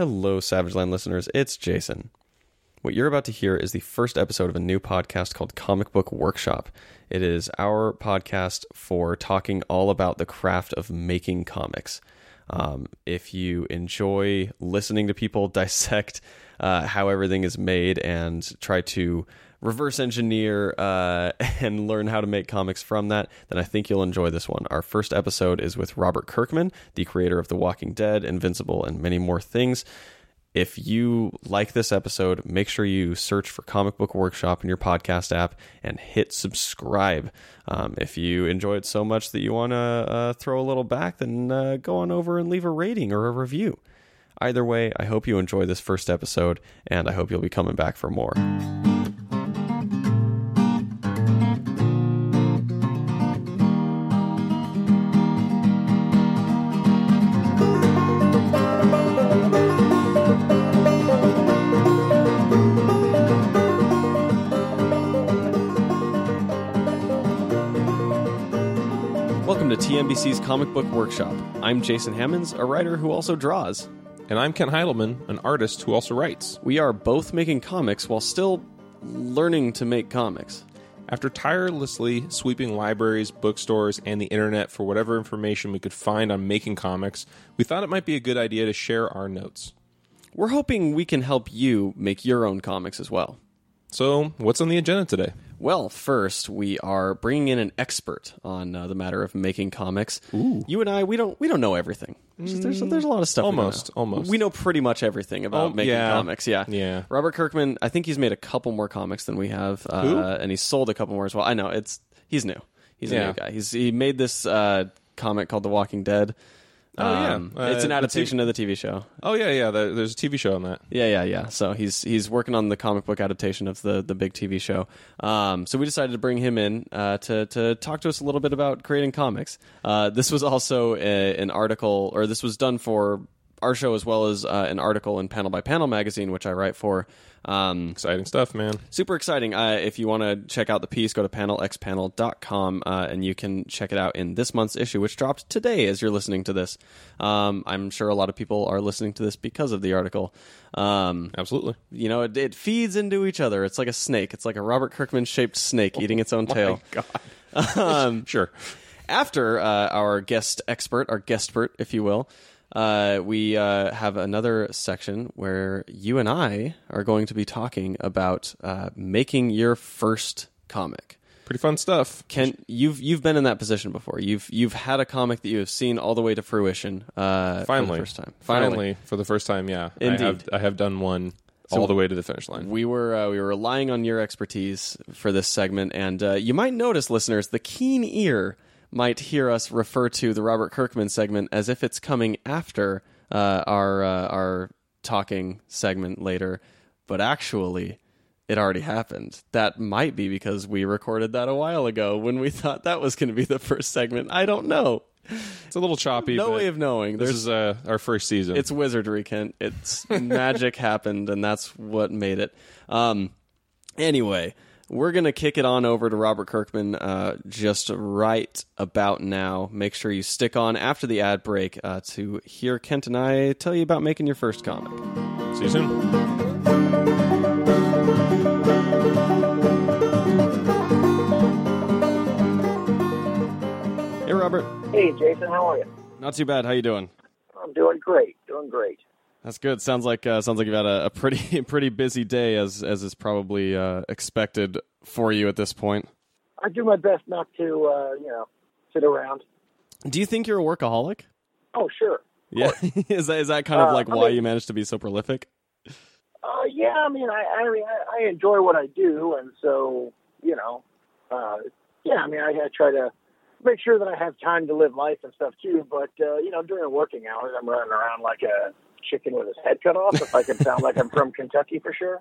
Hello, Savage Land listeners. It's Jason. What you're about to hear is the first episode of a new podcast called Comic Book Workshop. It is our podcast for talking all about the craft of making comics. Um, if you enjoy listening to people dissect uh, how everything is made and try to reverse engineer uh, and learn how to make comics from that, then I think you'll enjoy this one. Our first episode is with Robert Kirkman, the creator of The Walking Dead, Invincible, and many more things. If you like this episode, make sure you search for Comic Book Workshop in your podcast app and hit subscribe. Um, if you enjoy it so much that you want to uh, throw a little back, then uh, go on over and leave a rating or a review. Either way, I hope you enjoy this first episode, and I hope you'll be coming back for more. TMBC's Comic Book Workshop. I'm Jason Hammonds, a writer who also draws. And I'm Ken Heidelman, an artist who also writes. We are both making comics while still learning to make comics. After tirelessly sweeping libraries, bookstores, and the internet for whatever information we could find on making comics, we thought it might be a good idea to share our notes. We're hoping we can help you make your own comics as well. So, what's on the agenda today? Well, first we are bringing in an expert on uh, the matter of making comics. You and I, we don't we don't know everything. There's there's, there's a lot of stuff. Almost, know. almost. We know pretty much everything about Oh, making yeah. comics. Yeah, Yeah. Robert Kirkman, I think he's made a couple more comics than we have, uh, and he's sold a couple more as well. I know it's he's new. He's a Yeah. new guy. He's he made this uh, comic called The Walking Dead. Oh, yeah. Um, Uh, it's an the adaptation of the TV show. Oh, yeah, yeah, there- there's a TV show on that. Yeah, yeah, yeah. So he's he's working on the comic book adaptation of the the big TV show. Um, so we decided to bring him in uh, to to talk to us a little bit about creating comics. Uh, this was also a, an article, or this was done for our show as well as uh, an article in Panel by Panel magazine, which I write for. Um, Exciting stuff, man. super exciting. Uh, if you want to check out the piece, go to panelxpanel.com uh, and you can check it out in this month's issue, which dropped today as you're listening to this. Um, I'm sure a lot of people are listening to this because of the article. Um, Absolutely. you know, it, it feeds into each other. It's like a snake. It's like a Robert Kirkman shaped snake eating its own tail. God. Um, Sure. after uh, our guest expert, our guest guestpert, if you will, uh, we uh, have another section where you and I are going to be talking about uh, making your first comic. Pretty fun stuff. Ken, you've you've been in that position before. You've you've had a comic that you have seen all the way to fruition. Uh, Finally. for the first time. Finally, for the first time, yeah. I have, Indeed. I have done one all the way to the finish line. We were uh, we were relying on your expertise for this segment, and uh, you might notice, listeners, the keen ear might hear us refer to the Robert Kirkman segment as if it's coming after uh, our uh, our talking segment later, but actually. It already happened. That might be because we recorded that a while ago when we thought that was going to be the first segment. I don't know. It's a little choppy. No way of knowing. This There's is uh, our first season. it's wizardry, Kent. It's magic happened, and that's what made it. Um, anyway, we're gonna kick it on over to Robert Kirkman uh, just right about now. Make sure you stick on after the ad break uh, to hear Kent and I tell you about making your first comic. See you soon. Hey, Robert. Hey, Jason, how are you? Not too bad. How you doing? I'm doing great, doing great. That's good. Sounds like uh, sounds like you've had a, a pretty pretty busy day, as as is probably uh, expected for you at this point. I do my best not to, uh, you know, sit around. Do you think you're a workaholic? Oh, sure. Yeah, is that is that kind of Uh, like I why mean- you managed to be so prolific? Uh, yeah, I mean, I, I mean, I, I enjoy what I do, and so, you know, uh, yeah, I mean, I, I try to make sure that I have time to live life and stuff too. But uh, you know, during working hours, I'm running around like a chicken with his head cut off. If I can sound like I'm from Kentucky for sure.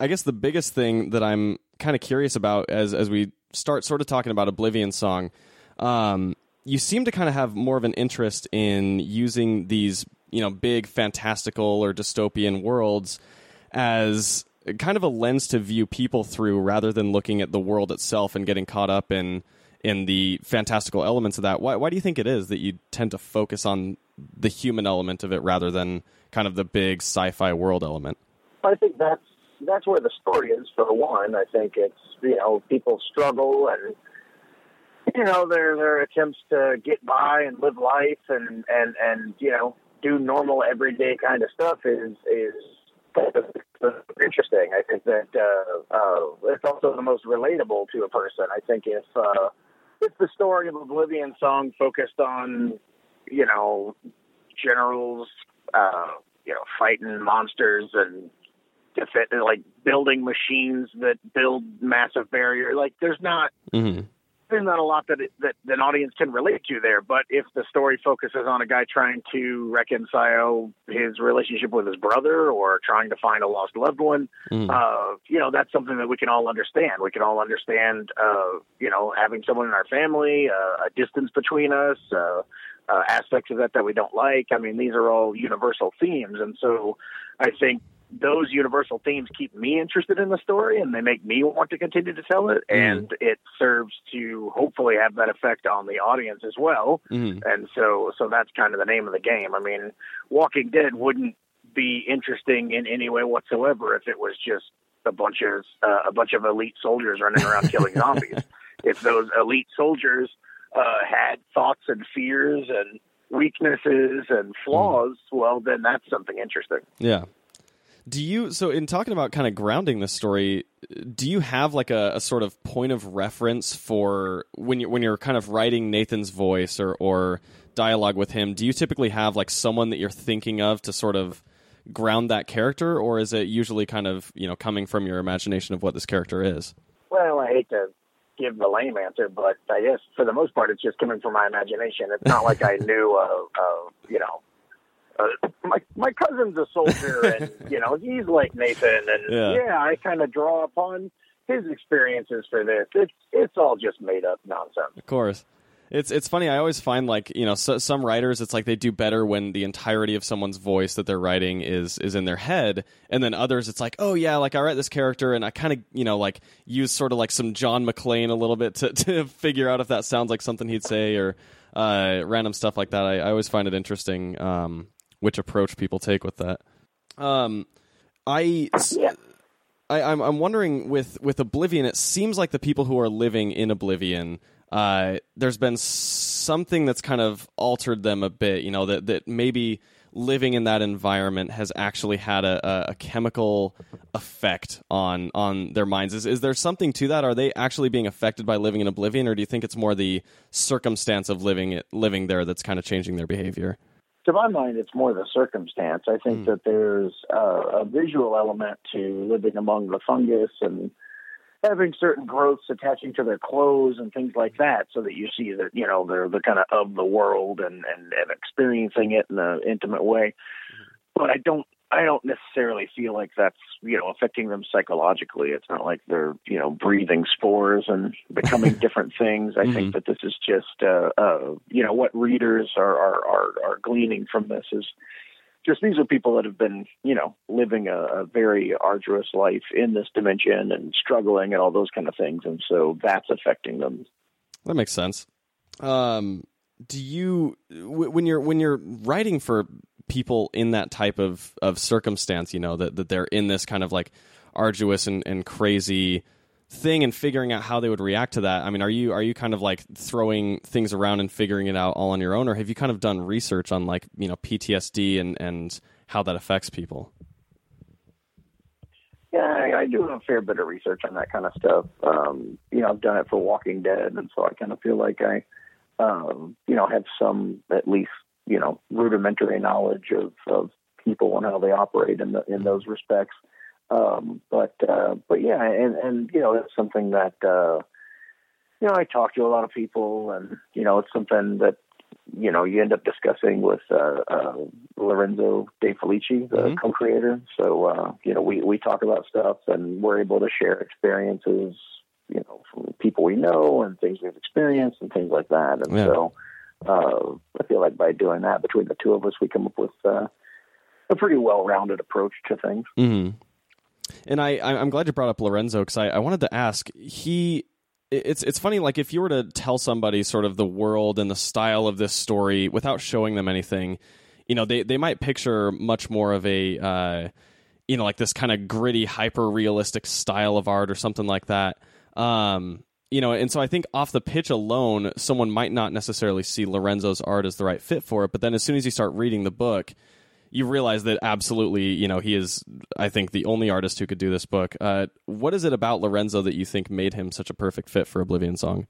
I guess the biggest thing that I'm kind of curious about as as we start sort of talking about Oblivion Song, um, you seem to kind of have more of an interest in using these you know big fantastical or dystopian worlds as kind of a lens to view people through rather than looking at the world itself and getting caught up in in the fantastical elements of that. Why why do you think it is that you tend to focus on the human element of it rather than kind of the big sci-fi world element. I think that's that's where the story is. For one, I think it's you know people struggle and you know their their attempts to get by and live life and and and you know do normal everyday kind of stuff is is interesting. I think that uh, uh, it's also the most relatable to a person. I think if uh, if the story of Oblivion Song focused on you know generals uh, you know fighting monsters and defend, like building machines that build massive barrier, like there's not. Mm-hmm there's not a lot that, it, that an audience can relate to there. But if the story focuses on a guy trying to reconcile his relationship with his brother or trying to find a lost loved one, mm. uh, you know, that's something that we can all understand. We can all understand, uh, you know, having someone in our family, uh, a distance between us, uh, uh, aspects of that that we don't like. I mean, these are all universal themes. And so I think those universal themes keep me interested in the story and they make me want to continue to tell it mm. and it serves to hopefully have that effect on the audience as well mm. and so so that's kind of the name of the game i mean walking dead wouldn't be interesting in any way whatsoever if it was just a bunch of uh, a bunch of elite soldiers running around killing zombies if those elite soldiers uh, had thoughts and fears and weaknesses and flaws, mm. well, then that's something interesting. Yeah, do you so in talking about kind of grounding the story, do you have like a, a, sort of point of reference for when you when you're kind of writing Nathan's voice or or dialogue with him? Do you typically have like someone that you're thinking of to sort of ground that character, or is it usually kind of you know coming from your imagination of what this character is? Well, I hate to give the lame answer, but I guess for the most part, it's just coming from my imagination. It's not like I knew, uh, uh, you know, uh, my my cousin's a soldier, and you know he's like Nathan, and yeah, yeah I kind of draw upon his experiences for this. It's it's all just made up nonsense. Of course. It's it's funny. I always find like you know so, some writers, it's like they do better when the entirety of someone's voice that they're writing is is in their head, and then others, it's like oh yeah, like I write this character and I kind of you know like use sort of like some John McClane a little bit to to figure out if that sounds like something he'd say or uh, random stuff like that. I, I always find it interesting. Um, which approach people take with that. Um, I, yeah. I I'm I'm wondering with with Oblivion, it seems like the people who are living in Oblivion. Uh, there's been something that's kind of altered them a bit, you know, that, that maybe living in that environment has actually had a, a, chemical effect on on their minds. Is is there something to that? Are they actually being affected by living in oblivion, or do you think it's more the circumstance of living it, living there that's kind of changing their behavior? to my mind, it's more the circumstance. I think mm. that there's a visual element to living among the fungus and having certain growths attaching to their clothes and things like that, so that you see that you know they're the kind of of the world and and, and experiencing it in an intimate way. But I don't I don't necessarily feel like that's you know affecting them psychologically. It's not like they're you know breathing spores and becoming different things. I mm-hmm. think that this is just uh, uh, you know what readers are, are are are gleaning from this is just these are people that have been you know living a, a very arduous life in this dimension and struggling and all those kind of things, and so that's affecting them. That makes sense. Um, do you when you're when you're writing for people in that type of, of circumstance, you know, that, that they're in this kind of like arduous and, and crazy thing and figuring out how they would react to that. I mean, are you are you kind of like throwing things around and figuring it out all on your own, or have you kind of done research on like you know PTSD and and how that affects people? Yeah, I, I do a fair bit of research on that kind of stuff. Um, you know, I've done it for Walking Dead, and so I kind of feel like I, um, you know, have some at least you know rudimentary knowledge of, of people and how they operate in the, in those respects. Um, but uh, but yeah, and and you know it's something that uh, you know I talk to a lot of people, and you know it's something that you know you end up discussing with uh, uh, Lorenzo De Felici, the mm-hmm. co-creator. So uh, you know we we talk about stuff, and we're able to share experiences, you know, from people we know and things we've experienced and things like that. And yeah. so uh, I feel like by doing that, between the two of us, we come up with uh, a pretty well-rounded approach to things. Mm-hmm. And I, I'm glad you brought up Lorenzo because I, I wanted to ask. He it's it's funny like if you were to tell somebody sort of the world and the style of this story without showing them anything you know they they might picture much more of a uh, you know like this kind of gritty hyper realistic style of art or something like that um, you know and so i think off the pitch alone someone might not necessarily see lorenzo's art as the right fit for it but then as soon as you start reading the book you realize that absolutely, you know, he is, I think, the only artist who could do this book. Uh, what is it about Lorenzo that you think made him such a perfect fit for Oblivion Song?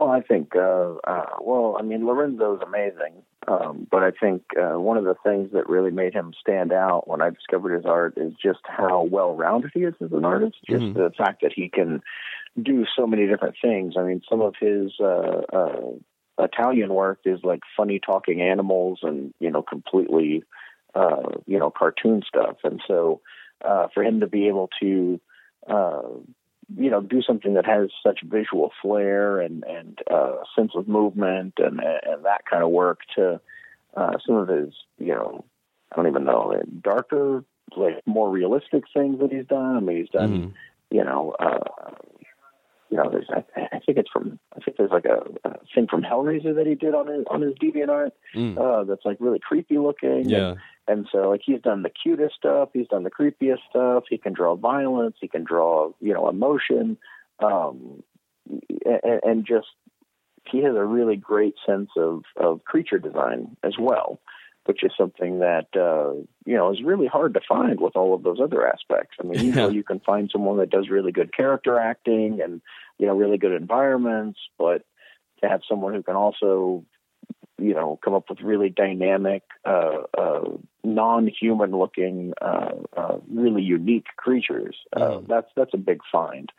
Well, I think, uh, uh, well, I mean, Lorenzo's amazing, um, but I think uh, one of the things that really made him stand out when I discovered his art is just how well-rounded he is as an artist. Just mm-hmm. the fact that he can do so many different things. I mean, some of his uh, uh, Italian work is like funny talking animals and you know completely uh, you know, cartoon stuff. And so uh, for him to be able to, uh, you know, do something that has such visual flair and and uh, sense of movement and and that kind of work to uh, some of his, you know, I don't even know, darker, like more realistic things that he's done. I mean, he's done, mm-hmm. you know, uh, you know, there's I, I think it's from I think there's like a, a thing from Hellraiser that he did on his on his DeviantArt mm. uh, that's like really creepy looking. Yeah. And, and so like he's done the cutest stuff, he's done the creepiest stuff. He can draw violence, he can draw you know emotion, um, and, and just he has a really great sense of of creature design as well which is something that uh, you know is really hard to find with all of those other aspects. I mean, you know, you can find someone that does really good character acting and you know really good environments, but to have someone who can also you know come up with really dynamic, uh, uh, non-human looking, uh, uh, really unique creatures, mm. that's that's a big find.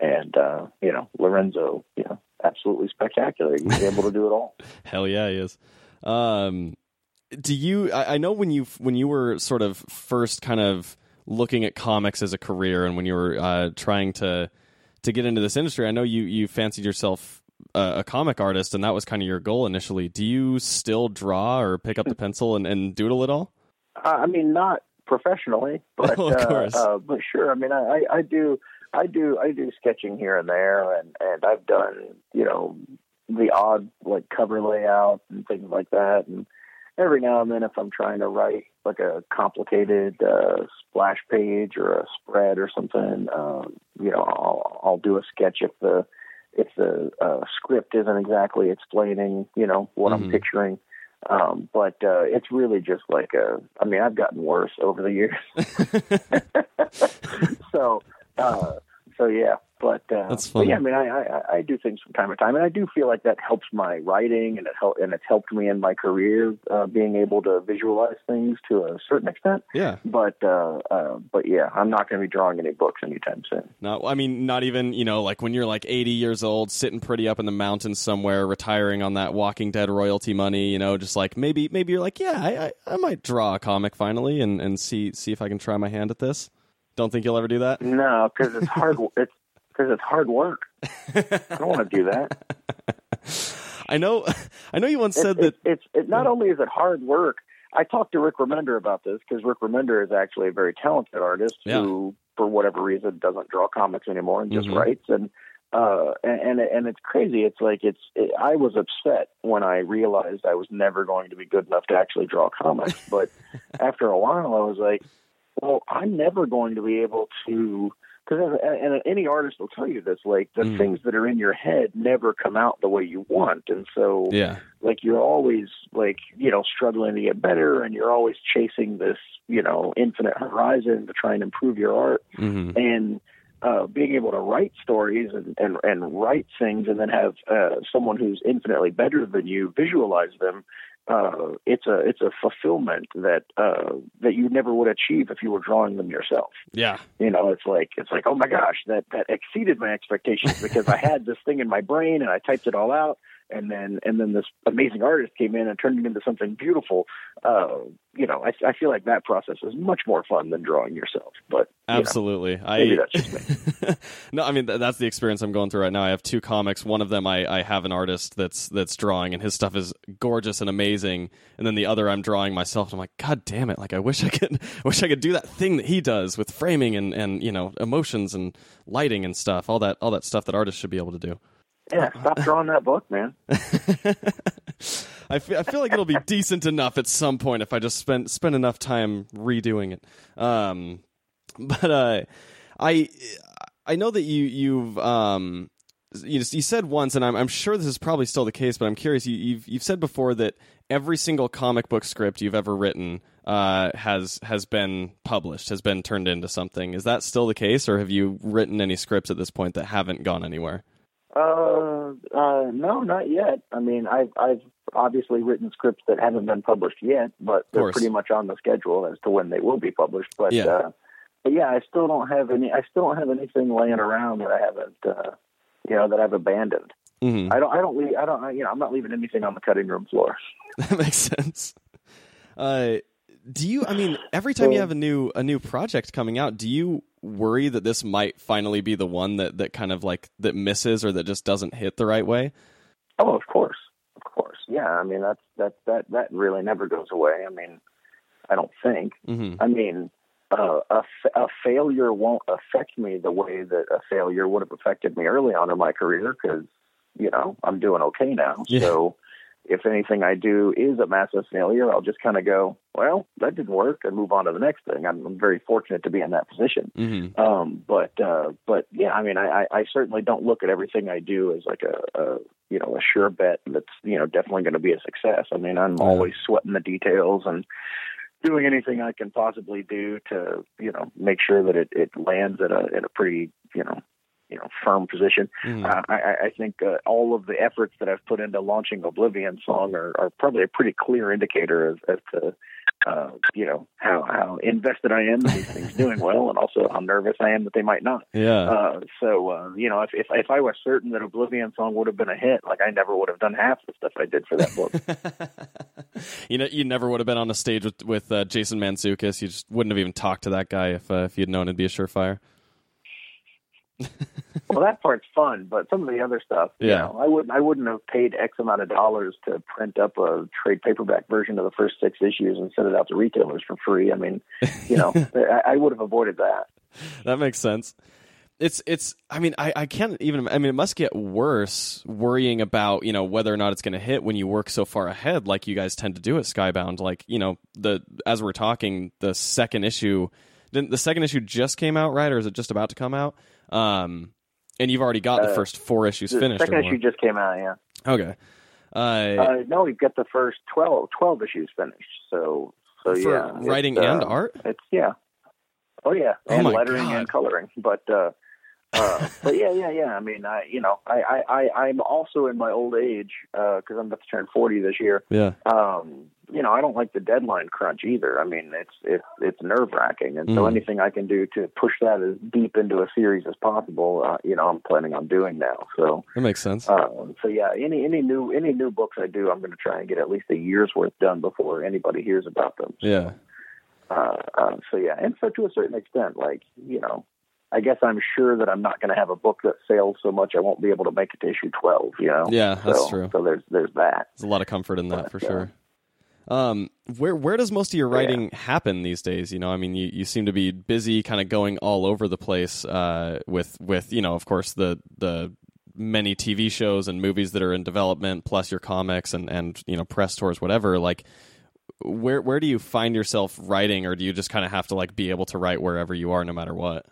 And uh, you know, Lorenzo, you know, absolutely spectacular. He's able to do it all. Hell yeah, he is. Um, do you? I, I know when you when you were sort of first kind of looking at comics as a career, and when you were uh, trying to to get into this industry, I know you you fancied yourself a, a, comic artist, and that was kind of your goal initially. Do you still draw or pick up the pencil and, and doodle at all? I mean, not professionally, but oh. Uh, uh, but sure. I mean, I, I do. I do I do sketching here and there, and and I've done you know the odd like cover layout and things like that, and every now and then if I'm trying to write like a complicated uh, splash page or a spread or something, um, you know, I'll I'll do a sketch if the if the uh, script isn't exactly explaining, you know, what mm-hmm. I'm picturing. Um, but uh, it's really just like a. I mean, I've gotten worse over the years. so, uh, so yeah, but, uh, That's but yeah, I mean, I, I I do things from time to time, and I do feel like that helps my writing, and it help and it's helped me in my career, uh, being able to visualize things to a certain extent. Yeah. But uh, uh but yeah, I'm not going to be drawing any books anytime soon. No, I mean, not even you know, like when you're like 80 years old, sitting pretty up in the mountains somewhere, retiring on that Walking Dead royalty money. You know, just like maybe maybe you're like, yeah, I I, I might draw a comic finally, and and see see if I can try my hand at this. Don't think you'll ever do that? No, because it's hard. it's because it's hard work. I don't want to do that. I know. I know you once said that it's it, not only is it hard work. I talked to Rick Remender about this because Rick Remender is actually a very talented artist yeah. who, for whatever reason, doesn't draw comics anymore and just mm-hmm. writes. And uh, and and it's crazy. It's like it's. It, I was upset when I realized I was never going to be good enough to actually draw comics. But after a while, I was like, well, I'm never going to be able to because and any artist will tell you this like the mm. things that are in your head never come out the way you want and so yeah like you're always like you know struggling to get better and you're always chasing this you know infinite horizon to try and improve your art mm-hmm. and uh, being able to write stories and, and, and write things and then have uh, someone who's infinitely better than you visualize them uh, it's a it's a fulfillment that uh, that you never would achieve if you were drawing them yourself. Yeah, you know, it's like it's like oh my gosh, that that exceeded my expectations because I had this thing in my brain and I typed it all out, and then and then this amazing artist came in and turned it into something beautiful. Uh, you know, I, I feel like that process is much more fun than drawing yourself. But you know, Absolutely. maybe I that's just me. no, I mean th- that's the experience I'm going through right now. I have two comics. One of them I, I have an artist that's that's drawing, and his stuff is gorgeous and amazing. And then the other I'm drawing myself, and I'm like, God damn it! Like I wish I could, wish I could do that thing that he does with framing and and you know emotions and lighting and stuff. All that all that stuff that artists should be able to do. Yeah, stop drawing that book, man. I feel, I feel like it'll be decent enough at some point if I just spend spend enough time redoing it. Um, but uh, I I know that you you've um you, you said once, and I'm I'm sure this is probably still the case, but I'm curious. You, you've you've said before that every single comic book script you've ever written uh, has has been published, has been turned into something. Is that still the case, or have you written any scripts at this point that haven't gone anywhere? Uh, uh, no, not yet. I mean, I've I've obviously written scripts that haven't been published yet, but they're pretty much on the schedule as to when they will be published. But Yeah. uh, but yeah, I still don't have any. I still don't have anything laying around that I haven't, uh, you know, that I've abandoned. hmm I don't. I don't leave. I don't. You know, I'm not leaving anything on the cutting room floor. That makes sense. Uh, do you? I mean, every time you have a new a new project coming out, do you worry that this might finally be the one that that kind of like that misses or that just doesn't hit the right way? Oh, of course, of course. Yeah, I mean that's that that that really never goes away. I mean, I don't think. hmm I mean, uh, a a failure won't affect me the way that a failure would have affected me early on in my career because you know I'm doing okay now. Yeah. So if anything I do is a massive failure, I'll just kind of go, well, that didn't work, and move on to the next thing. I'm, I'm very fortunate to be in that position. hmm Um, but uh, but yeah, I mean, I, I I certainly don't look at everything I do as like a, a you know a sure bet that's you know definitely going to be a success. I mean, I'm Yeah. always sweating the details and doing anything I can possibly do to you know make sure that it, it lands at a at a pretty you know you know firm position. hmm Uh, I, I- think uh, all of the efforts that I've put into launching Oblivion Song are, are probably a pretty clear indicator as, as to, uh, you know, how, how invested I am in these things doing well, and also how nervous I am that they might not. Yeah. Uh, so, uh, you know, if, if if I was certain that Oblivion Song would have been a hit, like I never would have done half the stuff I did for that book. you know, you never would have been on a stage with with uh, Jason Mantzoukas. You just wouldn't have even talked to that guy if uh, if you'd known it'd be a surefire. well, that part's fun, but some of the other stuff, you Yeah. know, I wouldn't I wouldn't have paid X amount of dollars to print up a trade paperback version of the first six issues and send it out to retailers for free. I mean, you know, I, I would have avoided that. that makes sense. It's it's. I mean, I I can't even. I mean, it must get worse worrying about you know whether or not it's going to hit when you work so far ahead, like you guys tend to do at Skybound. Like you know the as we're talking, the second issue, didn't the second issue just came out right, or is it just about to come out? Um, and you've already got the Uh, first four issues The finished. second issue just came out, yeah. Okay. Uh, Uh, no, we've got the first 12, 12 issues finished. So, so yeah, writing uh, and art. It's yeah. Oh yeah, Oh, and lettering God. and coloring. But uh, uh, but yeah, yeah, yeah. I mean, I you know, I I, I I'm also in my old age because I'm about to turn forty this year. Yeah. Um, you know, I don't like the deadline crunch either. I mean, it's it's it's nerve wracking, and so Mhm. anything I can do to push that as deep into a series as possible, uh, you know, I'm planning on doing now. So. That makes sense. Um, so yeah, any any new any new books I do, I'm going to try and get at least a year's worth done before anybody hears about them. yeah. Uh, uh, so yeah, and so to a certain extent, like you know, I guess I'm sure that I'm not going to have a book that sells so much I won't be able to make it to issue 12. You know. Yeah, that's so, true. So there's there's that. There's a lot of comfort in that But, for uh, sure. Um, where where does most of your Yeah. writing happen these days? You know, I mean, you, you seem to be busy, kind of going all over the place. Uh, with with you know, of course, the the many TV shows and movies that are in development, plus your comics and and you know press tours, whatever. Like, where where do you find yourself writing, or do you just kind of have to like be able to write wherever you are, no matter what?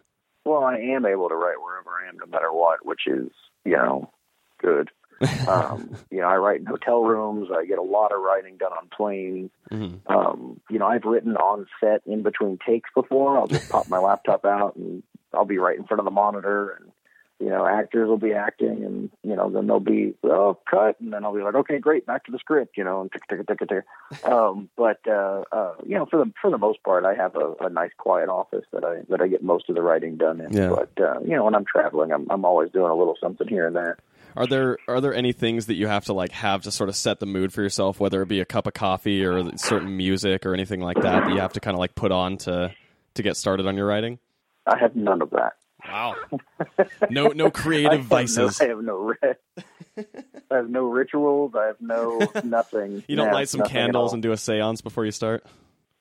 Well, I am able to write wherever I am, no matter what, which is you know good. um, you know, I write in hotel rooms. I get a lot of writing done on planes. hmm Um, you know, I've written on set in between takes before. I'll just pop my laptop out and I'll be right in front of the monitor and you know, actors will be acting and, you know, then they'll be, oh, cut. And then I'll be like, okay, great, back to the script, you know, and tick, tick, tick, tick. Um, but, uh, uh, you know, for the, for the most part, I have a, a nice quiet office that I, that I get most of the writing done in. Yeah. But, uh, you know, when I'm traveling, I'm, I'm always doing a little something here and there. Are there are there any things that you have to like have to sort of set the mood for yourself, whether it be a cup of coffee or certain music or anything like that that you have to kind of like put on to to get started on your writing? I have none of that. Wow. No no creative vices. I have no, I have no I have no rituals. I have no nothing. You don't No, light some candles and do a séance before you start?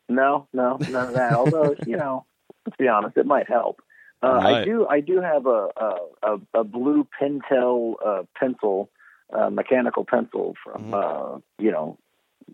No, no, none of that. Although you know, let's be honest, it might help. Uh, I do. I do have a a, a, a blue Pentel uh, pencil, uh, mechanical pencil from Mhm. uh, you know,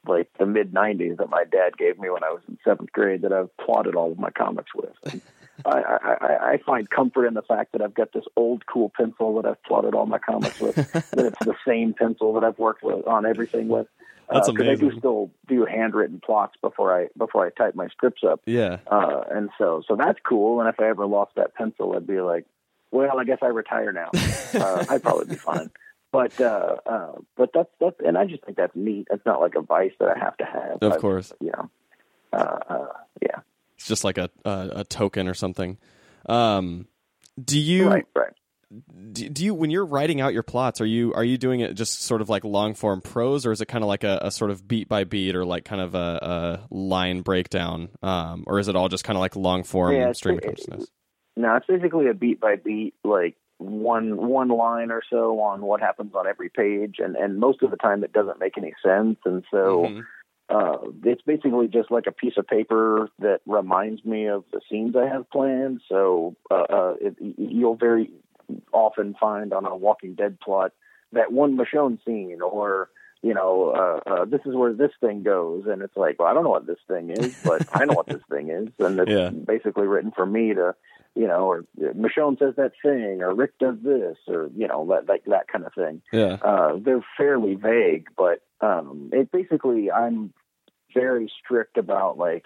like the mid '90s that my dad gave me when I was in seventh grade. That I've plotted all of my comics with. I, I, I- find comfort in the fact that I've got this old cool pencil that I've plotted all my comics with. that it's the same pencil that I've worked with on everything with. That's Uh, 'cause I do still do handwritten plots before I before I type my scripts up. Yeah. Uh, and so, so that's cool. And if I ever lost that pencil, I'd be like, well, I guess I retire now. uh, I'd probably be fine. But, uh, uh, but that's, that's, and I just think that's neat. It's not like a vice that I have to have. Of I- course. You know, uh, uh, yeah. It's just like a a, a token or something. Um do you right, right. do, do you when you're writing out your plots are you are you doing it just sort of like long form prose or is it kind of like a, a sort of beat by beat or like kind of a, a line breakdown um, or is it all just kind of like long form Yeah, stream of it- consciousness No, it's basically a beat by beat, like one one line or so on what happens on every page, and and most of the time it doesn't make any sense, and so Mhm. Uh, it's basically just like a piece of paper that reminds me of the scenes I have planned. So uh, uh, it, you'll very often find on a Walking Dead plot that one Michonne scene, or you know, uh, uh, this is where this thing goes, and it's like, well, I don't know what this thing is, but I know what this thing is, and it's Yeah. basically written for me to. You know, or Michonne says that thing, or Rick does this, or you know, that like that kind of thing yeah uh, they're fairly vague, but um, it basically I'm very strict about like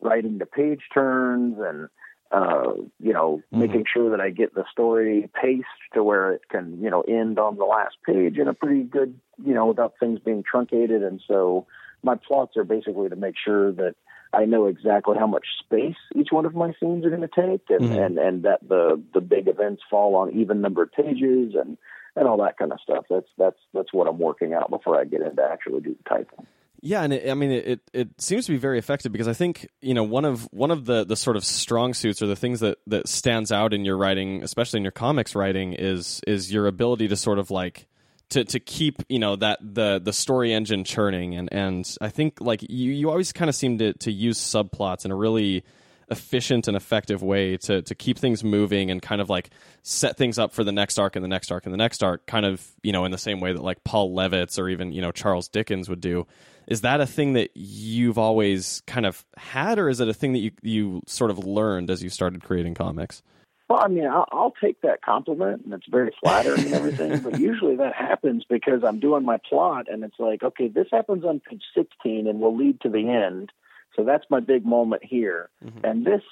writing the page turns and uh, you know Mhm. making sure that I get the story paced to where it can you know end on the last page in a pretty good you know without things being truncated. And so my plots are basically to make sure that I know exactly how much space each one of my scenes are going to take, and, Mhm. and and that the the big events fall on even numbered pages and and all that kind of stuff. That's that's that's what I'm working out before I get into actually do the typing. Yeah, and it, I mean, it, it seems to be very effective because I think you know one of one of the the sort of strong suits or the things that that stands out in your writing, especially in your comics writing, is is your ability to sort of like to to keep you know that the the story engine churning and and I think like you you always kind of seem to to use subplots in a really efficient and effective way to to keep things moving and kind of like set things up for the next arc and the next arc and the next arc kind of you know in the same way that like Paul Levitz or even you know Charles Dickens would do is that a thing that you've always kind of had or is it a thing that you you sort of learned as you started creating comics Well, I mean, I'll, I'll take that compliment, and it's very flattering and everything. but usually that happens because I'm doing my plot, and it's like, okay, this happens on page 16, and will lead to the end. So that's my big moment here. Mhm. And this,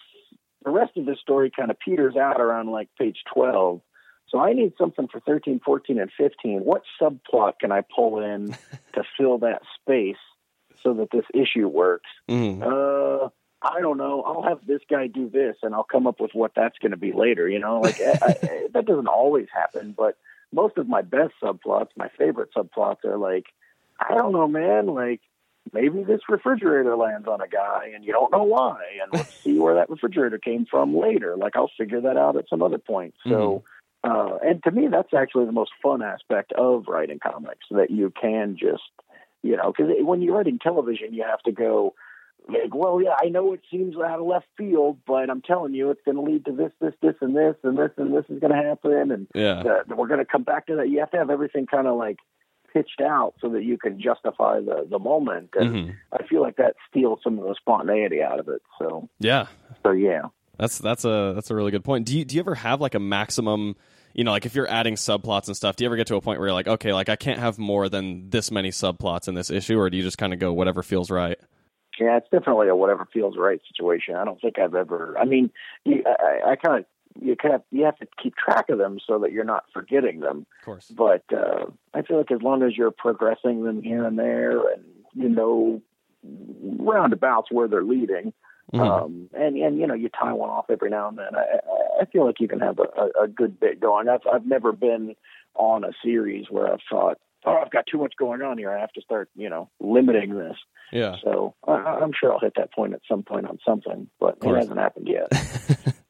the rest of the story kind of peters out around like page 12. So I need something for 13, 14, and 15. What subplot can I pull in to fill that space so that this issue works? mm uh, I don't know. I'll have this guy do this, and I'll come up with what that's going to be later. You know, like I, I, that doesn't always happen, but most of my best subplots, my favorite subplots, are like, I don't know, man. Like maybe this refrigerator lands on a guy, and you don't know why, and let's see where that refrigerator came from later. Like I'll figure that out at some other point. So. Uh, and to me, that's actually the most fun aspect of writing comics that you can just, you know, because when you're writing television, you have to go, like, well, yeah, I know it seems out of left field, but I'm telling you, it's going to lead to this, this, this, and this, and this, and this is going to happen, and yeah uh, we're going to come back to that. You have to have everything kind of like pitched out so that you can justify the the moment, and Mhm. I feel like that steals some of the spontaneity out of it. So, yeah so yeah. That's that's a that's a really good point. Do you do you ever have like a maximum? You know, like if you're adding subplots and stuff, do you ever get to a point where you're like, okay, like I can't have more than this many subplots in this issue, or do you just kind of go whatever feels right? Yeah, it's definitely a whatever feels right situation. I don't think I've ever. I mean, I, I kind of you kind of you have to keep track of them so that you're not forgetting them. Of course. But uh, I feel like as long as you're progressing them here and there, and you know roundabouts where they're leading, Mhm. um, and and you know you tie one off every now and then, I, I- feel like you can have a, a, good bit going. I've I've never been on a series where I've thought, oh, I've got too much going on here. I have to start, you know, limiting this. Yeah. So I, I'm sure I'll hit that point at some point on something, but it hasn't happened yet.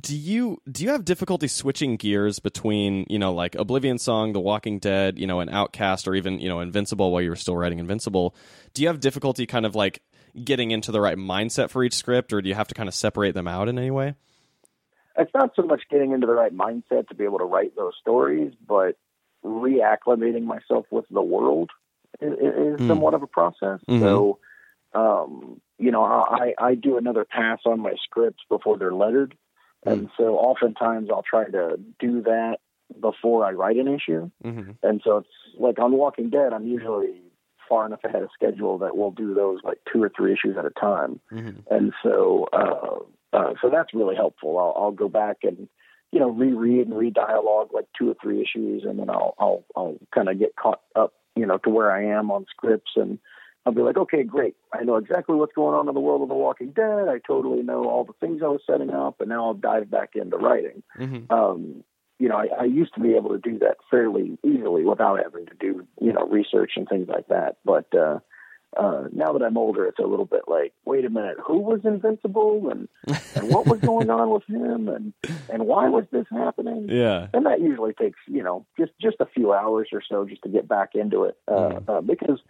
do you do you have difficulty switching gears between you know like Oblivion Song, The Walking Dead, you know, an Outcast, or even you know Invincible while you were still writing Invincible? Do you have difficulty kind of like getting into the right mindset for each script, or do you have to kind of separate them out in any way? It's not so much getting into the right mindset to be able to write those stories, but reacclimating myself with the world is, is Mm. somewhat of a process. Mhm. So, um, you know, I, I do another pass on my scripts before they're lettered. And so oftentimes I'll try to do that before I write an issue. Mm-hmm. And so it's like on Walking Dead, I'm usually far enough ahead of schedule that we'll do those like two or three issues at a time. Mm-hmm. And so, uh, uh, so that's really helpful. I'll, I'll go back and, you know, reread and re-dialogue like two or three issues, and then I'll, I'll, I'll kind of get caught up, you know, to where I am on scripts, and I'll be like, okay, great. I know exactly what's going on in the world of The Walking Dead. I totally know all the things I was setting up, and now I'll dive back into writing. Mm-hmm. Um, you know, I, I used to be able to do that fairly easily without having to do, you know, research and things like that. But uh, uh, now that I'm older, it's a little bit like, wait a minute, who was invincible, and and what was going on with him, and and why was this happening? Yeah. And that usually takes, you know, just just a few hours or so just to get back into it, uh, Mhm. uh, because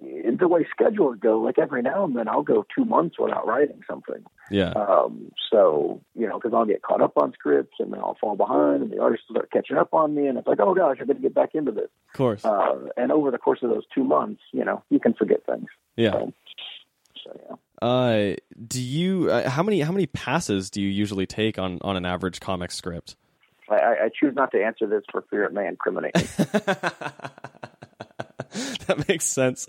the way schedules go, like every now and then I'll go two months without writing something. Yeah. Um, so, you know, because I'll get caught up on scripts and then I'll fall behind and the artists start catching up on me and it's like, oh gosh, I got to get back into this. Of course. Uh, and over the course of those two months, you know, you can forget things. yeah. So, so yeah. Uh, do you? Uh, how many? How many passes do you usually take on on an average comic script? I, I I choose not to answer this for fear it may incriminate me. that makes sense.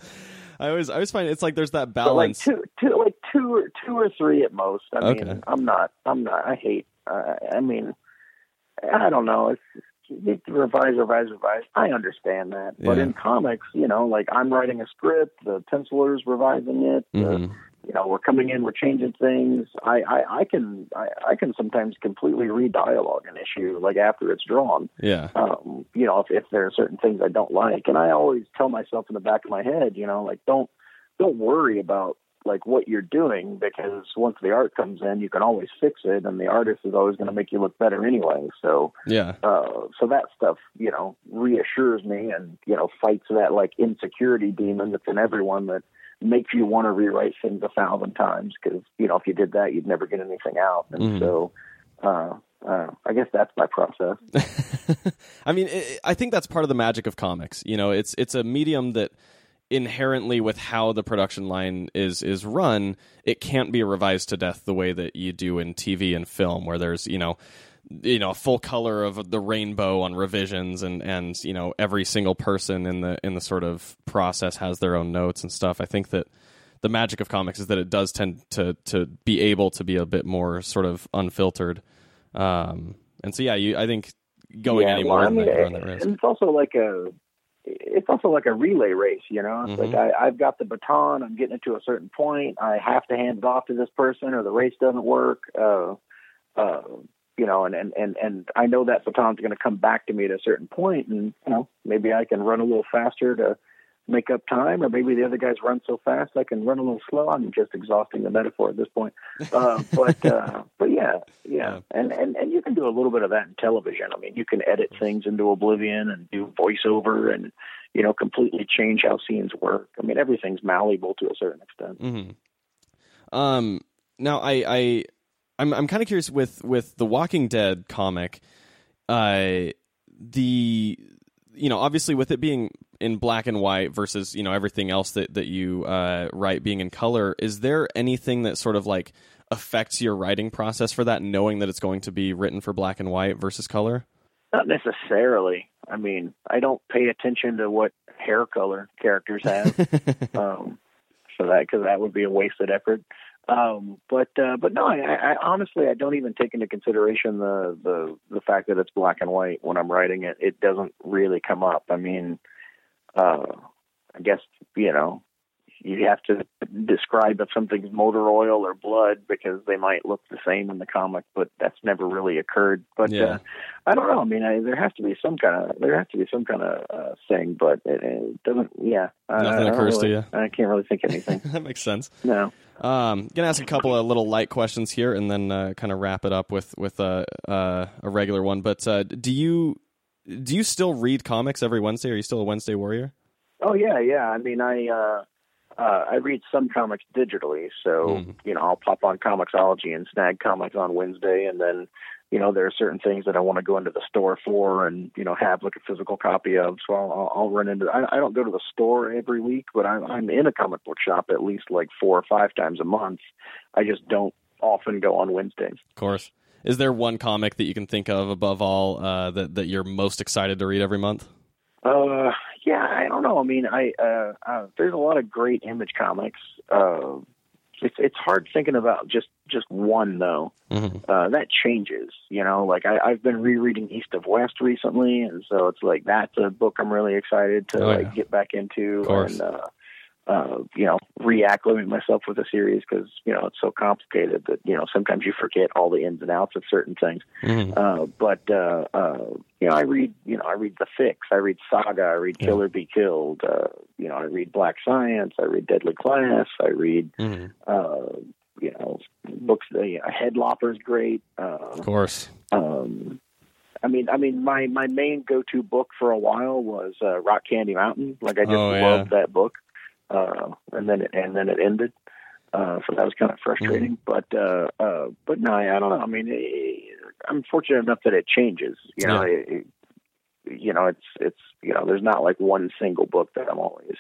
I always I always find it's like there's that but like balance. two, two, like two or two or three at most. I Okay. mean, I'm not, I'm not. I hate. Uh, I mean, I don't know. It's you revise, revise, revise. I understand that, but Yeah. in comics, you know, like I'm writing a script, the penciler's revising it. The, Mhm. You know, we're coming in, we're changing things. I, I, I can, I, I can sometimes completely re-dialogue an issue like after it's drawn. Yeah. Um, you know, if, if there are certain things I don't like, and I always tell myself in the back of my head, you know, like don't, don't worry about like what you're doing because once the art comes in, you can always fix it, and the artist is always going to make you look better anyway. So, Yeah. uh, so that stuff, you know, reassures me and, you know, fights that like insecurity demon that's in everyone that makes you want to rewrite things a thousand times because, you know, if you did that, you'd never get anything out. And Mhm. so, uh, uh, I guess that's my process. I mean, it, I think that's part of the magic of comics. You know, it's it's a medium that inherently with how the production line is is run, it can't be revised to death the way that you do in TV and film, where there's you know, you know, a full color of the rainbow on revisions, and and you know, every single person in the in the sort of process has their own notes and stuff. I think that the magic of comics is that it does tend to to be able to be a bit more sort of unfiltered. Um, and so yeah, you I think going Yeah, any well, more I mean, that, that risk. And it's also like a, it's also like a relay race, you know. It's Mhm. like I, I've got the baton. I'm getting it to a certain point. I have to hand it off to this person, or the race doesn't work. Uh, uh, you know, and and and and I know that baton's going to come back to me at a certain point, and you know, maybe I can run a little faster to make up time, or maybe the other guys run so fast I can run a little slow. I'm just exhausting the metaphor at this point. Uh, but uh, but yeah, yeah, and and and you can do a little bit of that in television. I mean, you can edit things into Oblivion and do voiceover and you know completely change how scenes work. I mean, everything's malleable to a certain extent. hmm Um, now I, I, I'm, I'm kind of curious with with the Walking Dead comic, uh, the, you know, obviously with it being in black and white versus you know everything else that that you uh, write being in color, is there anything that sort of like affects your writing process for that, knowing that it's going to be written for black and white versus color? Not necessarily. I mean, I don't pay attention to what hair color characters have. um, so that because that would be a wasted effort. Um, but uh, but no, I, I honestly I don't even take into consideration the the the fact that it's black and white when I'm writing it. It doesn't really come up. I mean, uh, I guess you know you have to describe if something's motor oil or blood because they might look the same in the comic, but that's never really occurred. But Yeah. uh, I don't know. I mean, I, there has to be some kind of there has to be some kind of uh, thing, but it, it doesn't. Yeah, I- I Nothing don't occurs to you? I can't really think of anything. that makes sense. no. Um, gonna ask a couple of little light questions here, and then uh, kind of wrap it up with with a uh, a regular one. But uh, do you do you still read comics every Wednesday? Are you still a Wednesday warrior? Oh yeah, yeah. I mean, I uh, uh, I read some comics digitally, so Mhm. you know I'll pop on Comixology and snag comics on Wednesday, and then you know there are certain things that I want to go into the store for, and you know have like a physical copy of. So I'll, I'll, I'll run into. I, I don't go to the store every week, but I'm, I'm in a comic book shop at least like four or five times a month. I just don't often go on Wednesdays. Of course. Is there one comic that you can think of above all uh, that that you're most excited to read every month? Uh, yeah, I don't know. I mean, I uh, uh there's a lot of great image comics. Uh, it's it's hard thinking about just just one though. Mm-hmm. Uh, that changes, you know. Like I, I've been rereading East of West recently, and so it's like that's a book I'm really excited to Oh, like yeah. get back into Of course. and uh, uh, you know reacclimate myself with a series because you know it's so complicated that you know sometimes you forget all the ins and outs of certain things. Mm-hmm. Uh, but uh, uh, you know, I read you know I read The Fix, I read Saga, I read Yeah. Kill or Be Killed. Uh, you know, I read Black Science, I read Deadly Class, I read Mm-hmm. uh, you know books. Uh, you know, Headlopper's great. Uh, Of course. um, I mean, I mean, my my main go to book for a while was uh, Rock Candy Mountain. Like I just Oh, yeah. loved that book, uh, and then it, and then it ended. Uh, so that was kind of frustrating, Mm-hmm. but uh, uh, but no, I don't know. I mean, I'm fortunate enough that it changes. You know, Yeah. it, it- you know, it's it's you know, there's not like one single book that I'm always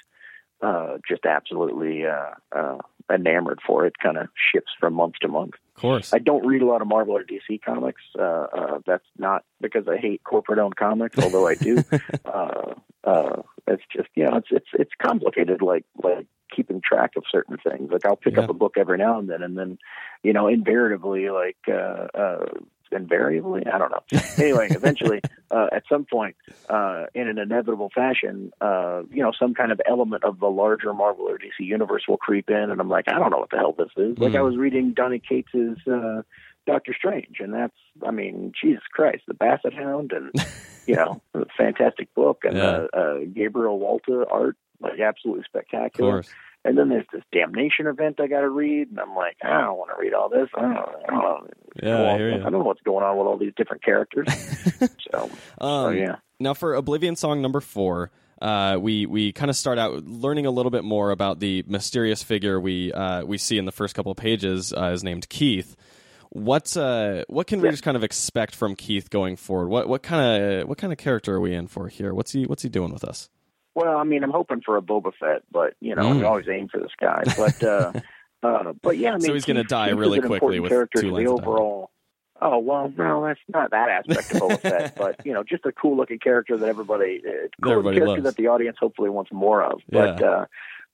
uh, just absolutely uh, uh, enamored for. It kind of shifts from month to month. Of course. I don't read a lot of Marvel or DC comics. Uh, uh, that's not because I hate corporate-owned comics, although I do. uh, uh, it's just you know, it's it's it's complicated. Like like keeping track of certain things. Like I'll pick Yeah. up a book every now and then, and then you know, invariably, like uh, uh, invariably, I don't know. Anyway, eventually, uh, at some point, uh, in an inevitable fashion, uh, you know, some kind of element of the larger Marvel or DC universe will creep in, and I'm like, I don't know what the hell this is. Like Mm. I was reading Donny Cates's uh, Doctor Strange, and that's, I mean, Jesus Christ, the Basset Hound, and you know, fantastic book, and Yeah. uh, uh, Gabriel Walta art, like absolutely spectacular. And then there's this damnation event I got to read, and I'm like, I don't want to read all this. I don't, I don't know. Yeah, I Well, hear I don't know what's going on with all these different characters. so, so Um, yeah. Now, for Oblivion song number four, uh, we we kind of start out learning a little bit more about the mysterious figure we uh, we see in the first couple of pages. Uh, is named Keith. What uh, what can readers kind of expect from Keith going forward? What what kind of what kind of character are we in for here? What's he what's he doing with us? Well, I mean, I'm hoping for a Boba Fett, but you know, Mm. we always aim for the sky. But uh, uh, but yeah, I mean, So he's gonna die Keith really quickly with character two the overall. Oh well, no, that's not that aspect of Boba Fett, but you know, just a cool looking character that everybody, uh, cool Everybody character loves. that the audience hopefully wants more of. But Yeah. uh,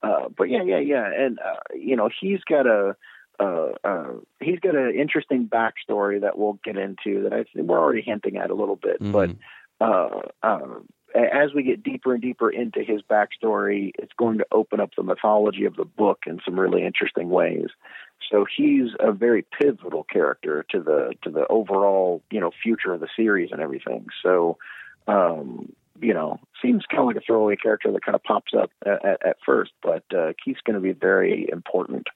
uh, but yeah, yeah, yeah, and uh, you know, he's got a. Uh, uh, he's got an interesting backstory that we'll get into that I think we're already hinting at a little bit, but Mhm. uh, uh, as we get deeper and deeper into his backstory, it's going to open up the mythology of the book in some really interesting ways. So he's a very pivotal character to the to the overall you know future of the series and everything. So um, you know, seems kind of like a throwaway character that kind of pops up at, at, first, but uh, Keith's going to be very important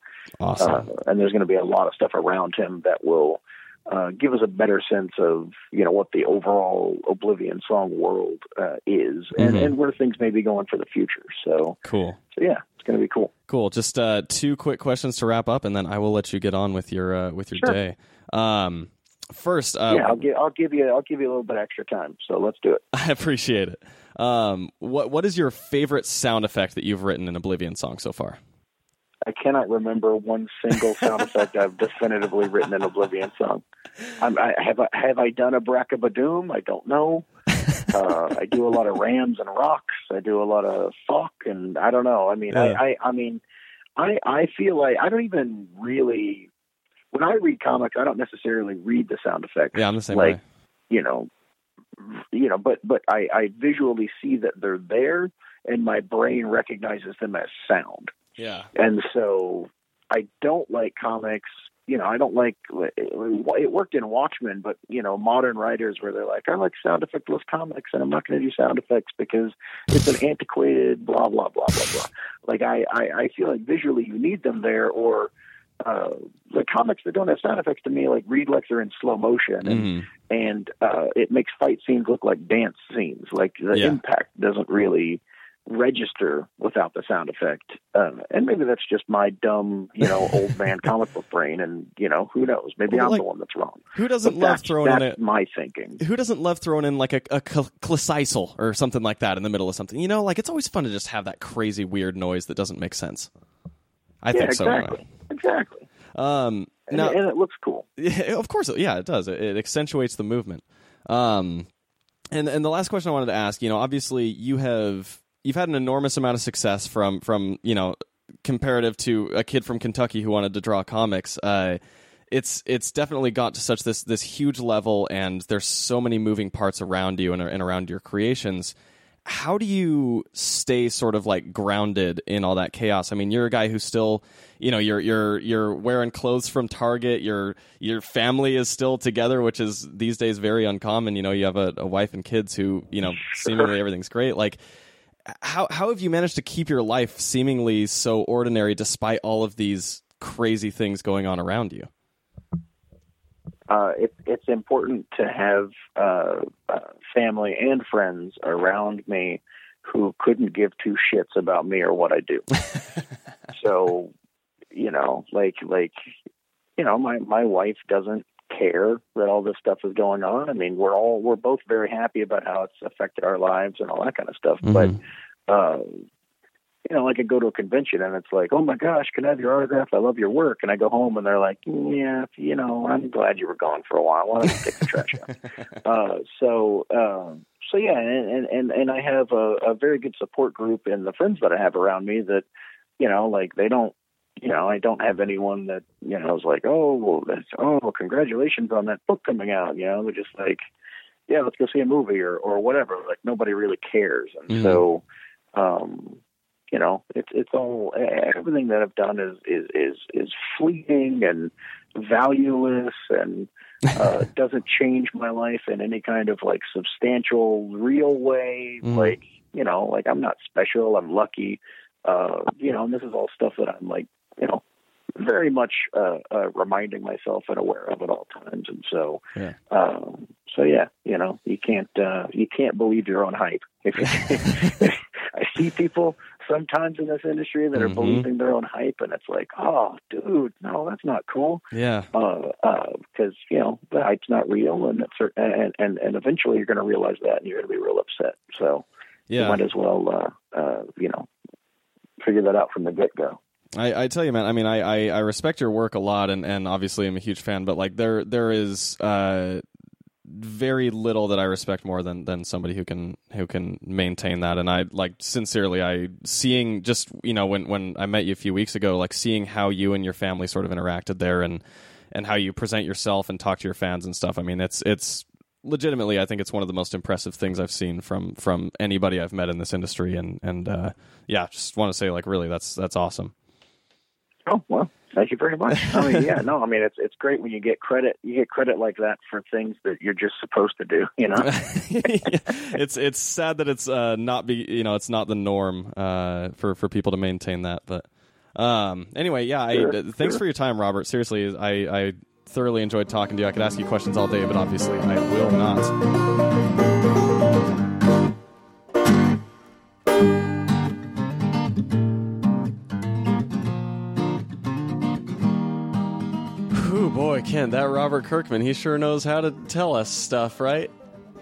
awesome. uh, and there's going to be a lot of stuff around him that will uh, give us a better sense of you know what the overall Oblivion song world uh, is, and, Mhm. and where things may be going for the future. So, cool. so yeah, it's going to be cool. Cool. Just uh, two quick questions to wrap up, and then I will let you get on with your uh, with your Sure. day. Um, first, uh, yeah, I'll give I'll give you I'll give you a little bit extra time. So let's do it. I appreciate it. Um, what what is your favorite sound effect that you've written in Oblivion song so far? I cannot remember one single sound effect I've definitively written in Oblivion song. I'm, I have I, have I done a brackabadoom? I don't know. Uh, I do a lot of rams and rocks. I do a lot of fuck, and I don't know. I mean, Yeah. I, I I mean, I I feel like I don't even really when I read comics, I don't necessarily read the sound effects. Yeah, I'm the same like way. you know, you know, but but I I visually see that they're there, and my brain recognizes them as sound. Yeah. And so I don't like comics. You know, I don't like it worked in Watchmen, but you know, modern writers where they're like, I like sound effectless comics, and I'm not going to do sound effects because it's an antiquated blah blah blah blah blah. Like I, I, I feel like visually you need them there, or uh, the comics that don't have sound effects to me like read like they're in slow motion, and Mhm. and uh, it makes fight scenes look like dance scenes. Like the Yeah. impact doesn't really register without the sound effect. Um, and maybe that's just my dumb, you know, old man comic book brain. And you know, who knows? Maybe Well, I'm like, the one that's wrong. Who doesn't But love that's, throwing in that's my thinking. who doesn't love throwing in like a, a cl- or something like that in the middle of something? You know, like it's always fun to just have that crazy weird noise that doesn't make sense. I yeah, think so. anyway. Exactly. Um, And, now, and it looks cool. Yeah, of course, yeah, it does. It, it accentuates the movement. Um, and and the last question I wanted to ask, you know, obviously you have you've had an enormous amount of success from from you know comparative to a kid from Kentucky who wanted to draw comics. Uh, it's it's definitely got to such this this huge level, and there's so many moving parts around you and, and around your creations. How do you stay sort of like grounded in all that chaos? I mean, you're a guy who's still, you know, you're you're you're wearing clothes from Target. Your your family is still together, which is these days very uncommon. You know, you have a, a wife and kids who, you know, seemingly everything's great. Like, how how have you managed to keep your life seemingly so ordinary despite all of these crazy things going on around you? uh, it, it's important to have uh, uh, family and friends around me who couldn't give two shits about me or what I do. so, you know, like like you know, my my wife doesn't care that all this stuff is going on. I mean, we're all we're both very happy about how it's affected our lives and all that kind of stuff. But uh, you know, like I go to a convention and it's like, oh my gosh, can I have your autograph? I love your work. And I go home and they're like, yeah, you know, I'm glad you were gone for a while. Why don't you take the trash out? Uh, so, um, so yeah, and, and, and I have a, a very good support group and the friends that I have around me that, you know, like they don't, you know, I don't have anyone that, you know, is like, oh, well, that's, oh, well, congratulations on that book coming out. You know, they're just like, yeah, let's go see a movie or, or whatever. Like nobody really cares. And Mhm. so, um, you know, it's it's all everything that I've done is is is is fleeting and valueless and uh, doesn't change my life in any kind of like substantial, real way. Mhm. Like you know, like I'm not special. I'm lucky. Uh, you know, and this is all stuff that I'm like, you know, very much uh, uh, reminding myself and aware of at all times. And so, Yeah. um, so yeah, you know, you can't uh, you can't believe your own hype. If I see people sometimes in this industry that are Mhm. believing their own hype, and it's like, oh, dude, no, that's not cool. Yeah. Uh, uh, because you know the hype's not real, and it's and and and eventually you're going to realize that, and you're going to be real upset. So you might as well, uh, uh, you know, figure that out from the get go. I, I tell you, man. I mean, I, I, I respect your work a lot, and, and obviously I'm a huge fan. But like, there there is uh, very little that I respect more than, than somebody who can who can maintain that. And I like sincerely, I seeing just you know when when I met you a few weeks ago, like seeing how you and your family sort of interacted there, and and how you present yourself and talk to your fans and stuff. I mean, it's it's legitimately, I think it's one of the most impressive things I've seen from from anybody I've met in this industry. And and uh, yeah, just want to say like really, that's that's awesome. Oh well, thank you very much. I mean, yeah, no, I mean it's it's great when you get credit. You get credit like that for things that you're just supposed to do. You know. it's it's sad that it's uh, not be you know it's not the norm uh, for for people to maintain that. But um, anyway, yeah. I, Sure, thanks sure. for your time, Robert. Seriously, I I thoroughly enjoyed talking to you. I could ask you questions all day, but obviously I will not. Ken, that Robert Kirkman, he sure knows how to tell us stuff, right?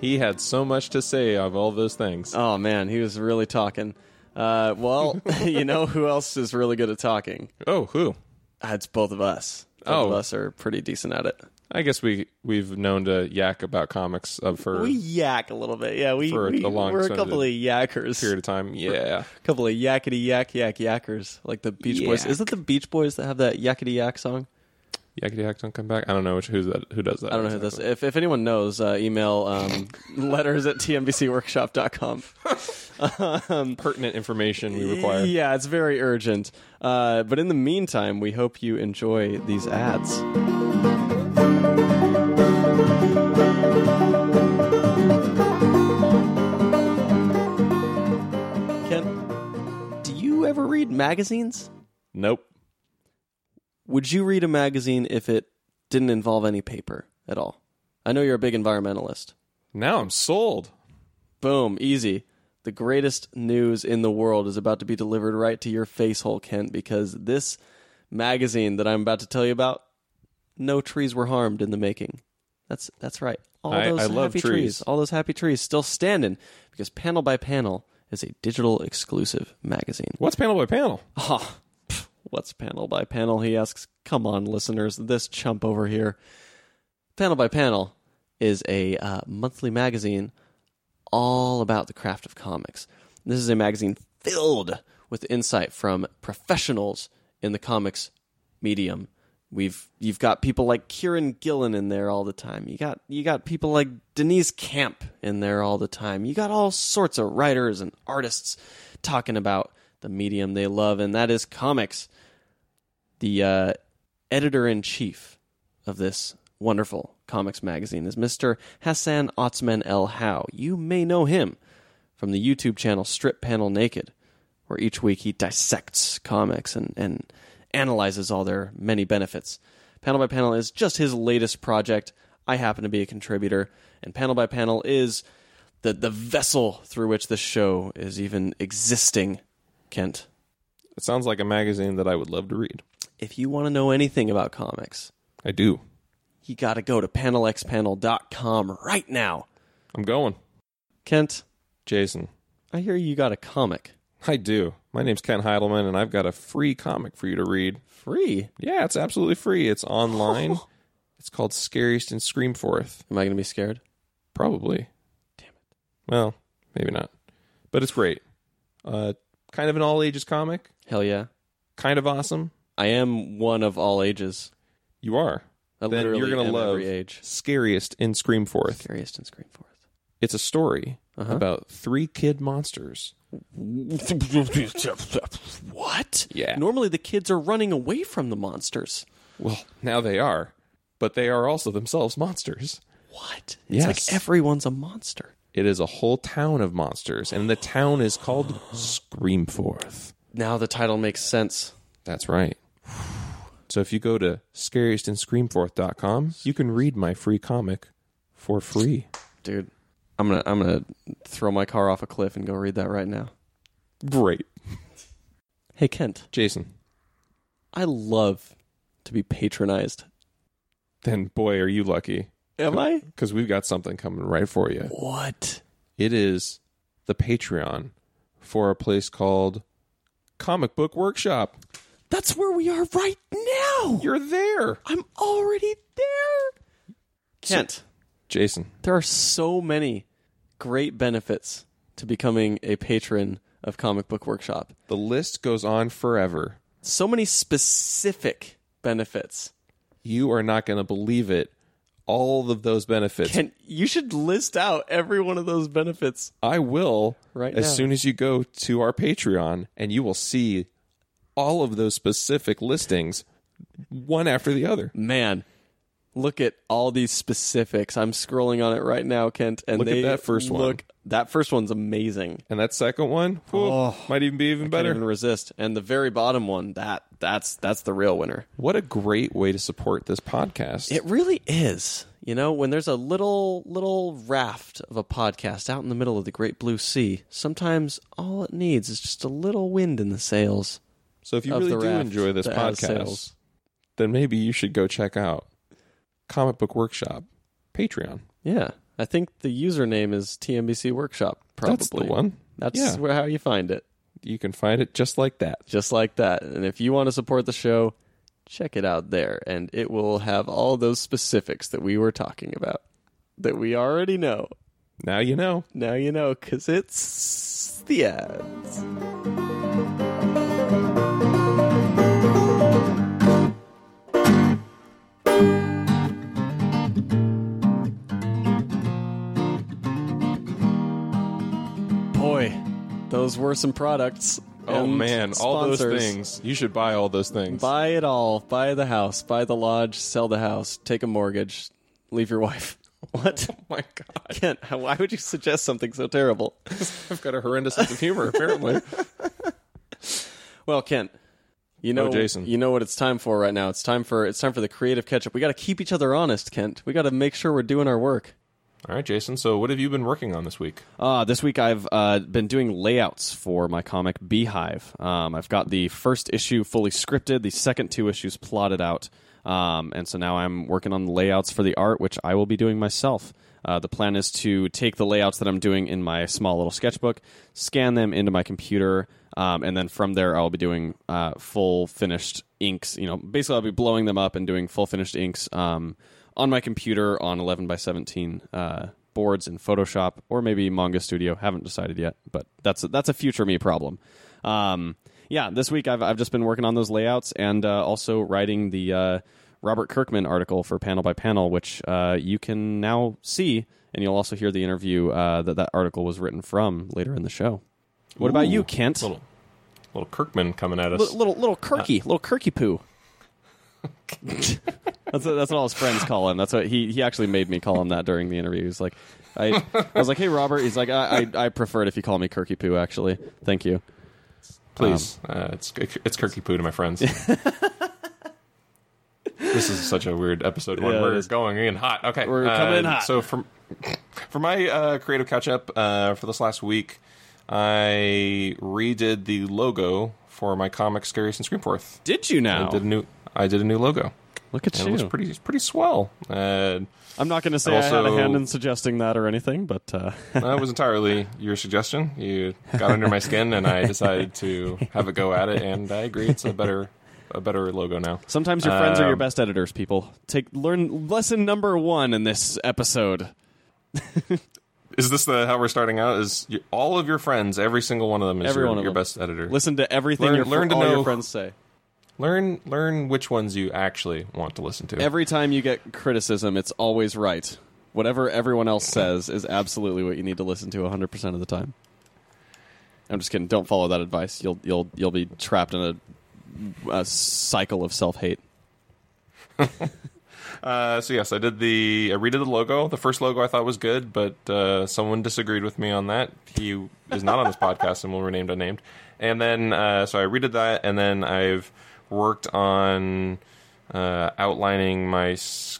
He had so much to say of all those things. Oh man, he was really talking. Uh, well, you know who else is really good at talking? Oh, who? Uh, It's both of us. Both of Oh. us are pretty decent at it. I guess we we've known to yak about comics uh, for We yak a little bit, yeah. We, For we a long we're a couple of yackers, period of time. Yeah, a couple of yakety yak yak yackers, like the Beach Boys. Is it the Beach Boys that have that yakety yak song? Yakety yak don't come back. I don't know which who's that. Who does that? I don't know who this. If if anyone knows, uh, email um, letters at tmbcworkshop.com. um, Pertinent information we require. Yeah, it's very urgent. Uh, but in the meantime, we hope you enjoy these ads. Ken, do you ever read magazines? Nope. Would you read a magazine if it didn't involve any paper at all? I know you're a big environmentalist. Now I'm sold. Boom, easy. The greatest news in the world is about to be delivered right to your face hole, Kent, because this magazine that I'm about to tell you about, no trees were harmed in the making. That's that's right. All I- those I love happy trees. all those happy trees still standing because Panel by Panel is a digital exclusive magazine. What's panel by panel? Pff, what's panel by panel? He asks. Come on, listeners, this chump over here. Panel by Panel is a uh, monthly magazine all about the craft of comics. This is a magazine filled with insight from professionals in the comics medium. We've you've got people like Kieron Gillen in there all the time. You got you got people like Denise Camp in there all the time. You got all sorts of writers and artists talking about the medium they love, and that is comics. The uh, editor in chief of this wonderful comics magazine is Mr. Hassan Otsmane-Elhaou. You may know him from the YouTube channel Strip Panel Naked, where each week he dissects comics and, and analyzes all their many benefits. Panel by Panel is just his latest project. I happen to be a contributor, and Panel by Panel is the, the vessel through which this show is even existing, Kent. It sounds like a magazine that I would love to read. If you want to know anything about comics, I do. you got to go to panelxpanel.com right now. I'm going. Kent, Jason. I hear you got a comic. I do. My name's Kent Heidelman, and I've got a free comic for you to read. Free. Yeah, it's absolutely free. It's online. it's called Scariest in Screamforth. Am I going to be scared? Probably. Damn it. Well, maybe not. But it's great. Uh, kind of an all ages comic. Hell yeah. Kind of awesome. I am one of all ages. You are. I then literally you're gonna am love every age. Scariest in Scream Screamforth. Scariest in Screamforth. It's a story Uh-huh. about three kid monsters. what? Yeah. Normally the kids are running away from the monsters. Well, now they are, but they are also themselves monsters. What? It's Yes. like everyone's a monster. It is a whole town of monsters, and the town is called Screamforth. Now the title makes sense. That's right. So if you go to scariestinScreamforth.com, you can read my free comic for free. Dude, I'm going to I'm going to throw my car off a cliff and go read that right now. Great. Hey Kent, Jason, I love to be patronized. then boy, are you lucky Am I? because we've got something coming right for you. What? It is the Patreon for a place called Comic Book Workshop. That's where we are right now. You're there. I'm already there. Kent, Jason, there are so many great benefits to becoming a patron of Comic Book Workshop. the list goes on forever. So many specific benefits. You are not going to believe it. All of those benefits. Kent, you should list out every one of those benefits. I will Right as now. soon as you go to our Patreon and you will see all of those specific listings one after the other. Man, look at all these specifics. I'm scrolling on it right now, Kent, and Look at they that first one. look that first one's amazing. And that second one whew, oh, might even be even Can't better. even resist. And the very bottom one, that that's that's the real winner. What a great way to support this podcast. It really is. You know, when there's a little little raft of a podcast out in the middle of the great blue sea, sometimes all it needs is just a little wind in the sails. So if you really do raft enjoy this podcast, then maybe you should go check out Comic Book Workshop Patreon. Yeah, I think the username is TMBC Workshop. Probably That's the one. That's Yeah. where, how you find it, You can find it just like that. just like that. And if you want to support the show, check it out there, and it will have all those specifics that we were talking about that we already know. Now you know. Now you know, because it's the ads. Those were some products. Oh man, all those sponsors. things. You should buy all those things. Buy it all. Buy the house. Buy the lodge. Sell the house. Take a mortgage. Leave your wife. What? Oh my god. Kent, how- why would you suggest something so terrible? I've got a horrendous sense of humor, apparently. Well, Kent, you know, Oh, Jason. you know what it's time for right now. It's time for it's time for the creative catch up. We got to keep each other honest, Kent. We got to make sure we're doing our work. All right, Jason. So, what have you been working on this week? Uh, this week I've uh, been doing layouts for my comic Beehive. Um, I've got the first issue fully scripted, the second two issues plotted out, um, and so now I'm working on the layouts for the art, which I will be doing myself. Uh, the plan is to take the layouts that I'm doing in my small little sketchbook, scan them into my computer, um, and then from there I'll be doing uh, full finished inks. You know, basically I'll be blowing them up and doing full finished inks um, on my computer on 11 by 17 uh, boards in Photoshop or maybe Manga Studio. Haven't decided yet, but that's a, that's a future me problem. Um, yeah, this week I've I've just been working on those layouts and uh, also writing the uh, Robert Kirkman article for Panel by Panel, which uh, you can now see, and you'll also hear the interview uh, that that article was written from later in the show. What about you, Kent? Little, little Kirkman coming at us. Little little, little Kirky, little Kirky poo. that's what, that's what all his friends call him. That's what he he actually made me call him that during the interview. He's like, I I was like, hey Robert. He's like, I I, I prefer it if you call me Kirky poo. Actually, thank you. Please, uh, it's it's Kirky Poo to my friends. this is such a weird episode. When Yeah, we're going in hot. Okay, We're coming in uh, hot. So for for my uh, creative catch up uh, for this last week, I redid the logo for my comic Scariest and Screamforth. Did you I now? did a new I did a new logo. Look at And you. it was pretty pretty swell. Uh, I'm not going to say I had a hand in suggesting that or anything, but uh, that was entirely your suggestion. You got under my skin, and I decided to have a go at it. And I agree, it's a better a better logo now. sometimes your friends are your Um, best editors. People take learn lesson number one in this episode. Is this the how we're starting out? Is you, all of your friends, every single one of them, is your, your best editor? Listen to everything Learn- your, learn to all your friends say. Learn learn which ones you actually want to listen to. Every time you get criticism, it's always right. Whatever everyone else says is absolutely what you need to listen to 100% of the time. I'm just kidding. Don't follow that advice. You'll you'll you'll be trapped in a, a cycle of self-hate. Uh, so yes, I did the I redid the logo. The first logo I thought was good, but uh, someone disagreed with me on that. He is not on this podcast and will remain unnamed. And then uh, so I redid that, and then I've worked on uh, outlining my.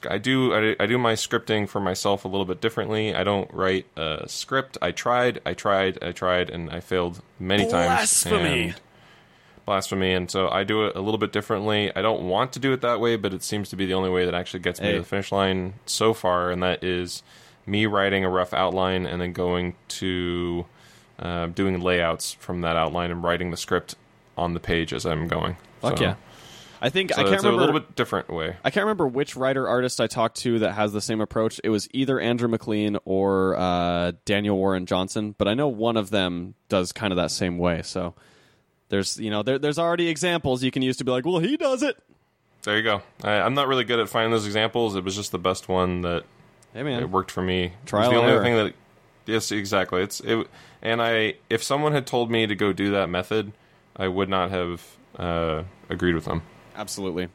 I do I, I do my scripting for myself a little bit differently. I don't write a script. I tried, I tried, I tried, and I failed many times. Blasphemy. Blasphemy and so i do it a little bit differently i don't want to do it that way but it seems to be the only way that actually gets me Hey. to the finish line so far and that is me writing a rough outline and then going to uh, doing layouts from that outline and writing the script on the page as i'm going Fuck so, yeah. I think so I can't it's remember a little bit different way I can't remember which writer artist I talked to that has the same approach. It was either Andrew MacLean or uh, Daniel Warren Johnson, but I know one of them does kind of that same way. So there's you know there, there's already examples you can use to be like, well, he does it. there you go I, i'm not really good at finding those examples it was just the best one that Hey man, it worked for me. Trial the only error. thing that yes, exactly. It's it, and I if someone had told me to go do that method, I would not have uh, agreed with them. absolutely.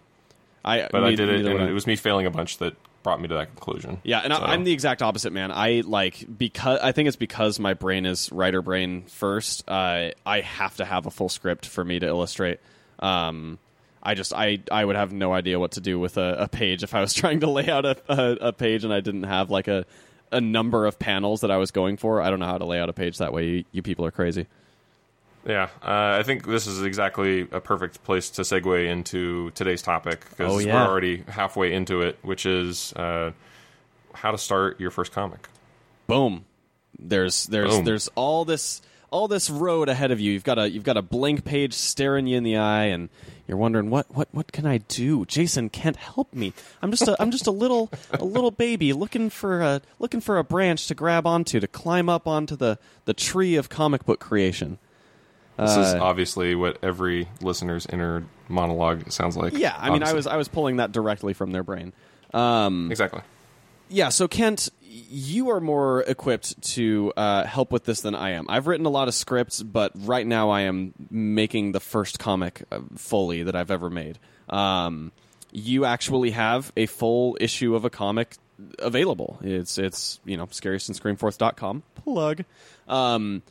I But I did it, and it was me failing a bunch that brought me to that conclusion. Yeah, and So- I, I'm the exact opposite, man. I like because I think it's because my brain is writer brain first. Uh, I have to have a full script for me to illustrate. Um, I just I I would have no idea what to do with a, a page if I was trying to lay out a, a, a page and I didn't have like a a number of panels that I was going for. I don't know how to lay out a page that way. You, you people are crazy. Yeah, uh, I think this is exactly a perfect place to segue into today's topic because Oh, we're already halfway into it, which is uh, how to start your first comic. boom. There's there's Boom. there's all this all this road ahead of you. You've got a you've got a blank page staring you in the eye and you're wondering what what what can i do? Jason can't help me. I'm just a i'm just a little a little baby looking for a looking for a branch to grab onto to climb up onto the the tree of comic book creation This is Uh, obviously what every listener's inner monologue sounds like. yeah i mean i was i was pulling that directly from their brain um exactly. yeah so kent you are more equipped to uh, help with this than I am. I've written a lot of scripts, but right now I am making the first comic uh, fully that I've ever made. Um, you actually have a full issue of a comic available. It's it's you know scariestscreamforth.com plug. Um,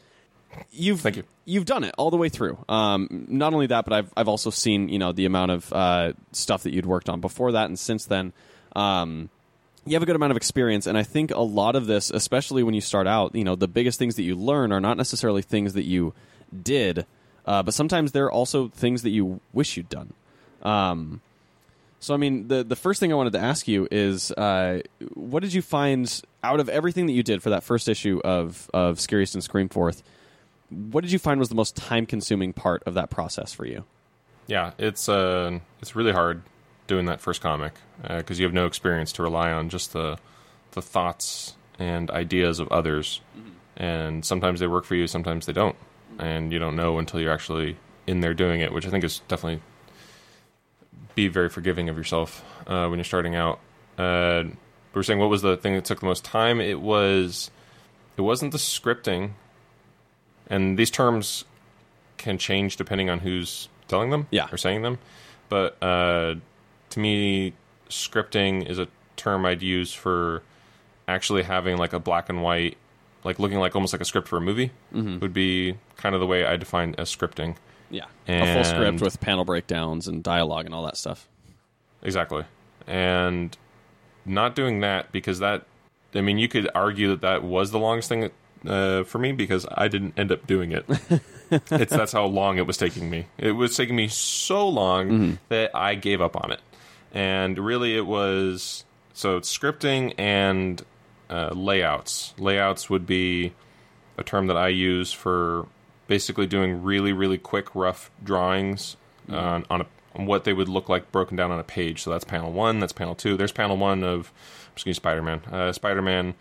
you've Thank you. You've done it all the way through. Um, not only that, but I've I've also seen you know the amount of uh, stuff that you'd worked on before that and since then. Um, you have a good amount of experience, and I think a lot of this, especially when you start out, you know, the biggest things that you learn are not necessarily things that you did, uh, but sometimes they're also things that you wish you'd done. Um, so, I mean, the the first thing I wanted to ask you is, uh, what did you find out of everything that you did for that first issue of of Scariest and Screamforth? What did you find was the most time consuming part of that process for you? Yeah, it's uh, it's really hard doing that first comic because you have no experience to rely on, just the the thoughts and ideas of others, and sometimes they work for you, sometimes they don't, and you don't know until you're actually in there doing it, which I think is definitely be very forgiving of yourself uh, when you're starting out. Uh, we were saying what was the thing that took the most time? It was it wasn't the scripting, and these terms can change depending on who's telling them Yeah. or saying them. But uh, to me, scripting is a term I'd use for actually having like a black and white, like looking like almost like a script for a movie. Would be kind of the way I define as scripting. Yeah, a full script with panel breakdowns and dialogue and all that stuff. Exactly. And not doing that because that, I mean, you could argue that that was the longest thing uh, for me because I didn't end up doing it. it's that's how long it was taking me. It was taking me so long that I gave up on it. And really, it was so it's scripting and uh, layouts. Layouts would be a term that I use for basically doing really, really quick, rough drawings on, on, a, on what they would look like broken down on a page. So that's panel one, that's panel two. There's panel one of, excuse me, Spider Man. Uh, Spider Man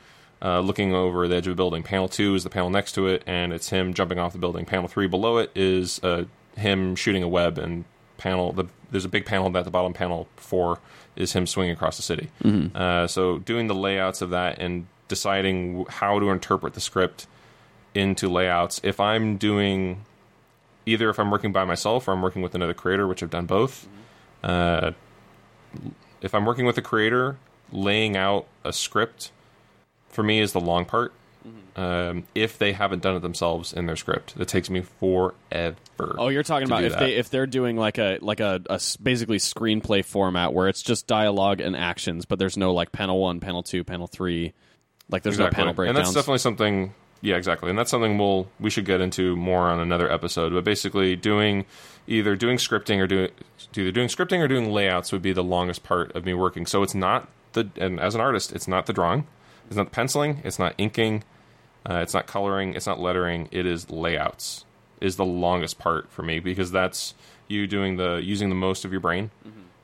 uh, looking over the edge of a building. Panel two is the panel next to it, and it's him jumping off the building. Panel three below it is uh, him shooting a web, and panel the there's a big panel at the bottom. Panel four is him swinging across the city. Uh, so doing the layouts of that and deciding how to interpret the script into layouts. If I'm doing either if I'm working by myself or I'm working with another creator, which I've done both. Uh, if I'm working with a creator, laying out a script for me is the long part. Um, if they haven't done it themselves in their script, it takes me forever. Oh, you're talking about if that. they if they're doing like a like a, a basically screenplay format where it's just dialogue and actions, but there's no like panel one, panel two, panel three. Like there's no panel breakdown. and that's definitely something. Yeah, exactly, and that's something we'll we should get into more on another episode. But basically, doing either doing scripting or doing either doing scripting or doing layouts would be the longest part of me working. So it's not the and as an artist, it's not the drawing, it's not penciling, it's not inking, uh, it's not coloring, it's not lettering. It is layouts is the longest part for me because that's you doing the using the most of your brain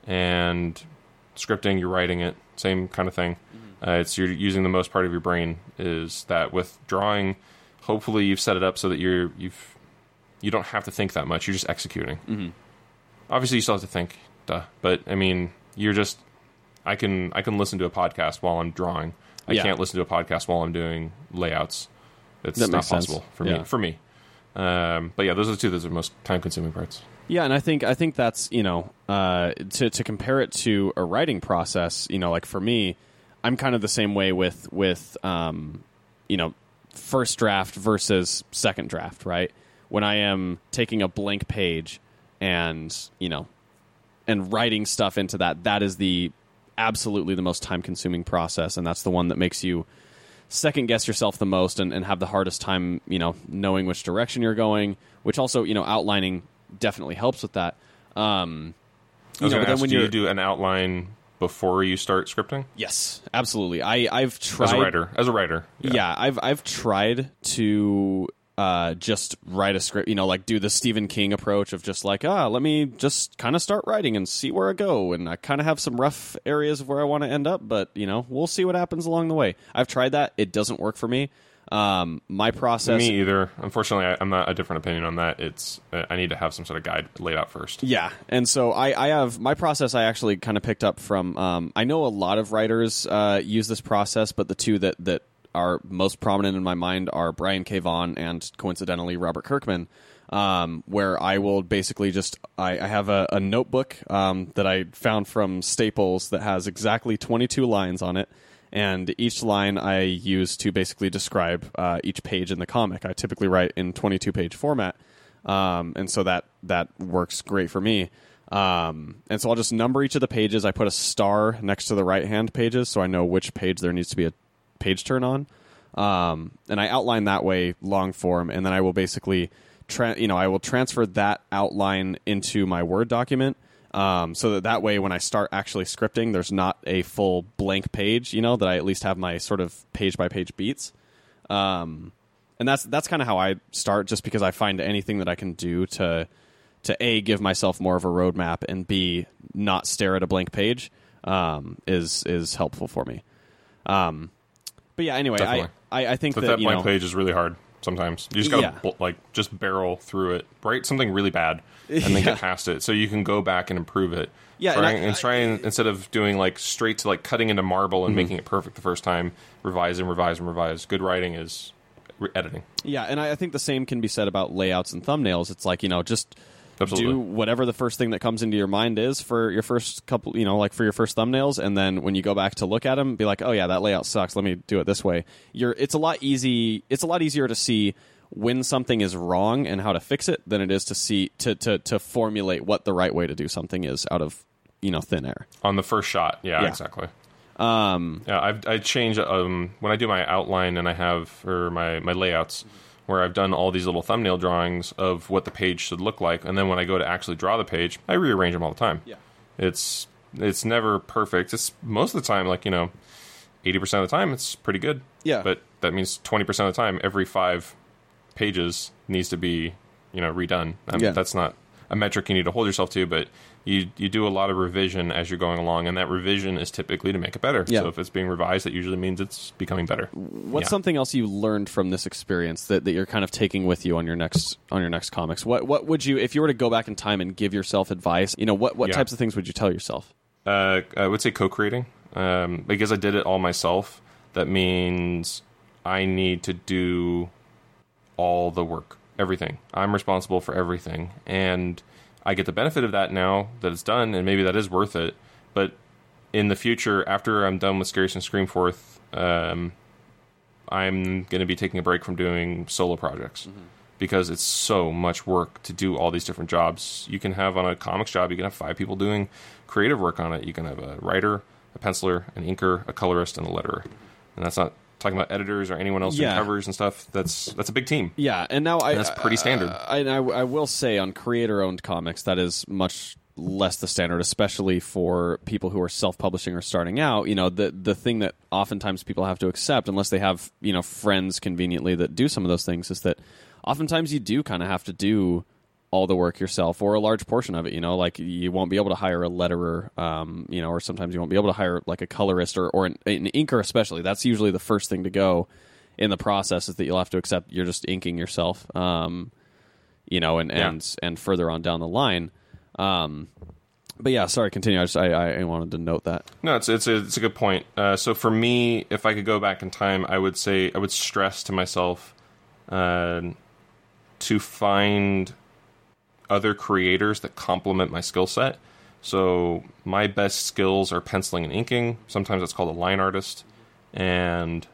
and scripting, you're writing it, same kind of thing. Uh, it's you're using the most part of your brain. Is that with drawing? Hopefully, you've set it up so that you're you've you don't have to think that much. You're just executing. Mm-hmm. Obviously, you still have to think, duh. But I mean, you're just I can I can listen to a podcast while I'm drawing. I Yeah. can't listen to a podcast while I'm doing layouts. It's That not makes sense. possible for Yeah. me. For me. Um, but yeah, those are the two that are the most time consuming parts. Yeah, and I think I think that's you know uh, to to compare it to a writing process. You know, like for me, I'm kind of the same way with with um, you know first draft versus second draft. Right when I am taking a blank page and you know and writing stuff into that, that is the absolutely the most time consuming process, and that's the one that makes you second guess yourself the most and, and have the hardest time, you know, knowing which direction you're going, which also, you know, outlining definitely helps with that. Um, you know, but to then ask, when do you do an outline before you start scripting yes, absolutely. I I've tried as a writer? As a writer, yeah. I've I've tried to uh, just write a script, you know, like do the Stephen King approach of just like, ah, let me just kind of start writing and see where I go. And I kind of have some rough areas of where I want to end up, but, you know, we'll see what happens along the way. I've tried that. It doesn't work for me. Um, my process. Me either. Unfortunately, I, I'm not a different opinion on that. It's uh, I need to have some sort of guide laid out first. Yeah, and so I, I have my process. I actually kind of picked up from. Um, I know a lot of writers uh, use this process, but the two that that are most prominent in my mind are Brian K. Vaughan and coincidentally Robert Kirkman. Um, where I will basically just I, I have a, a notebook um, that I found from Staples that has exactly 22 lines on it, and each line I use to basically describe uh, each page in the comic. I typically write in 22 page format, um, and so that that works great for me. Um, and so I'll just number each of the pages. I put a star next to the right hand pages, so I know which page there needs to be a page turn on. Um, and I outline that way long form, and then I will basically, tra- you know, I will transfer that outline into my Word document. Um, so that that way, when I start actually scripting, there's not a full blank page. You know that I at least have my sort of page by page beats. Um, and that's that's kind of how I start, just because I find anything that I can do to to a give myself more of a roadmap and b not stare at a blank page um, is is helpful for me. But yeah, anyway, I, I I think But that, that you blank know, page is really hard sometimes. You just gotta Yeah. bl- like just barrel through it, write something really bad, and then Yeah. get past it, so you can go back and improve it. Yeah, and trying, I- and, trying instead of doing like straight to like cutting into marble Mm-hmm. and making it perfect the first time, revise and revise and revise. Good writing is re- editing. Yeah, and I, I think the same can be said about layouts and thumbnails. It's like you know, just Absolutely. do whatever the first thing that comes into your mind is for your first couple, you know, like for your first thumbnails, and then when you go back to look at them, be like, oh yeah, that layout sucks. Let me do it this way. You're, it's a lot easy. It's a lot easier to see when something is wrong and how to fix it than it is to see to to to formulate what the right way to do something is out of you know thin air. on the first shot. Yeah, Yeah. exactly. Um, Yeah, I've I change um when I do my outline and I have or my my layouts where I've done all these little thumbnail drawings of what the page should look like, and then when I go to actually draw the page, I rearrange them all the time. Yeah. it's it's never perfect. It's most of the time like you know, eighty percent of the time it's pretty good. Yeah. but that means twenty percent of the time every five pages needs to be you know redone. I mean, Yeah. that's not a metric you need to hold yourself to, but you you do a lot of revision as you're going along, and that revision is typically to make it better. Yeah. So if it's being revised, that usually means it's becoming better. What's Yeah. something else you learned from this experience that, that you're kind of taking with you on your next on your next comics? What what would you if you were to go back in time and give yourself advice? You know what what Yeah. types of things would you tell yourself? Uh, I would say co-creating um, because I did it all myself. That means I need to do all the work, everything. I'm responsible for everything, and I get the benefit of that now that it's done, and maybe that is worth it. But in the future, after I'm done with Scaries and Screamforth, um, I'm going to be taking a break from doing solo projects because it's so much work to do all these different jobs. You can have on a comics job, you can have five people doing creative work on it. You can have a writer, a penciler, an inker, a colorist, and a letterer. And that's not talking about editors or anyone else Yeah. doing covers and stuff. That's that's a big team. Yeah, and now I that's pretty uh, standard. I, I, I will say on creator-owned comics that is much less the standard, especially for people who are self-publishing or starting out. You know, the the thing that oftentimes people have to accept, unless they have you know friends conveniently that do some of those things, is that oftentimes you do kind of have to do all the work yourself or a large portion of it you know like you won't be able to hire a letterer um, you know or sometimes you won't be able to hire like a colorist or, or an, an inker especially that's usually the first thing to go in the process is that you'll have to accept you're just inking yourself um, you know and Yeah. and and further on down the line um, but yeah sorry continue i just I, I wanted to note that No, it's it's a it's a good point. Uh, so for me, if I could go back in time, I would say I would stress to myself uh, to find other creators that complement my skill set. So my best skills are penciling and inking. Sometimes it's called a line artist, and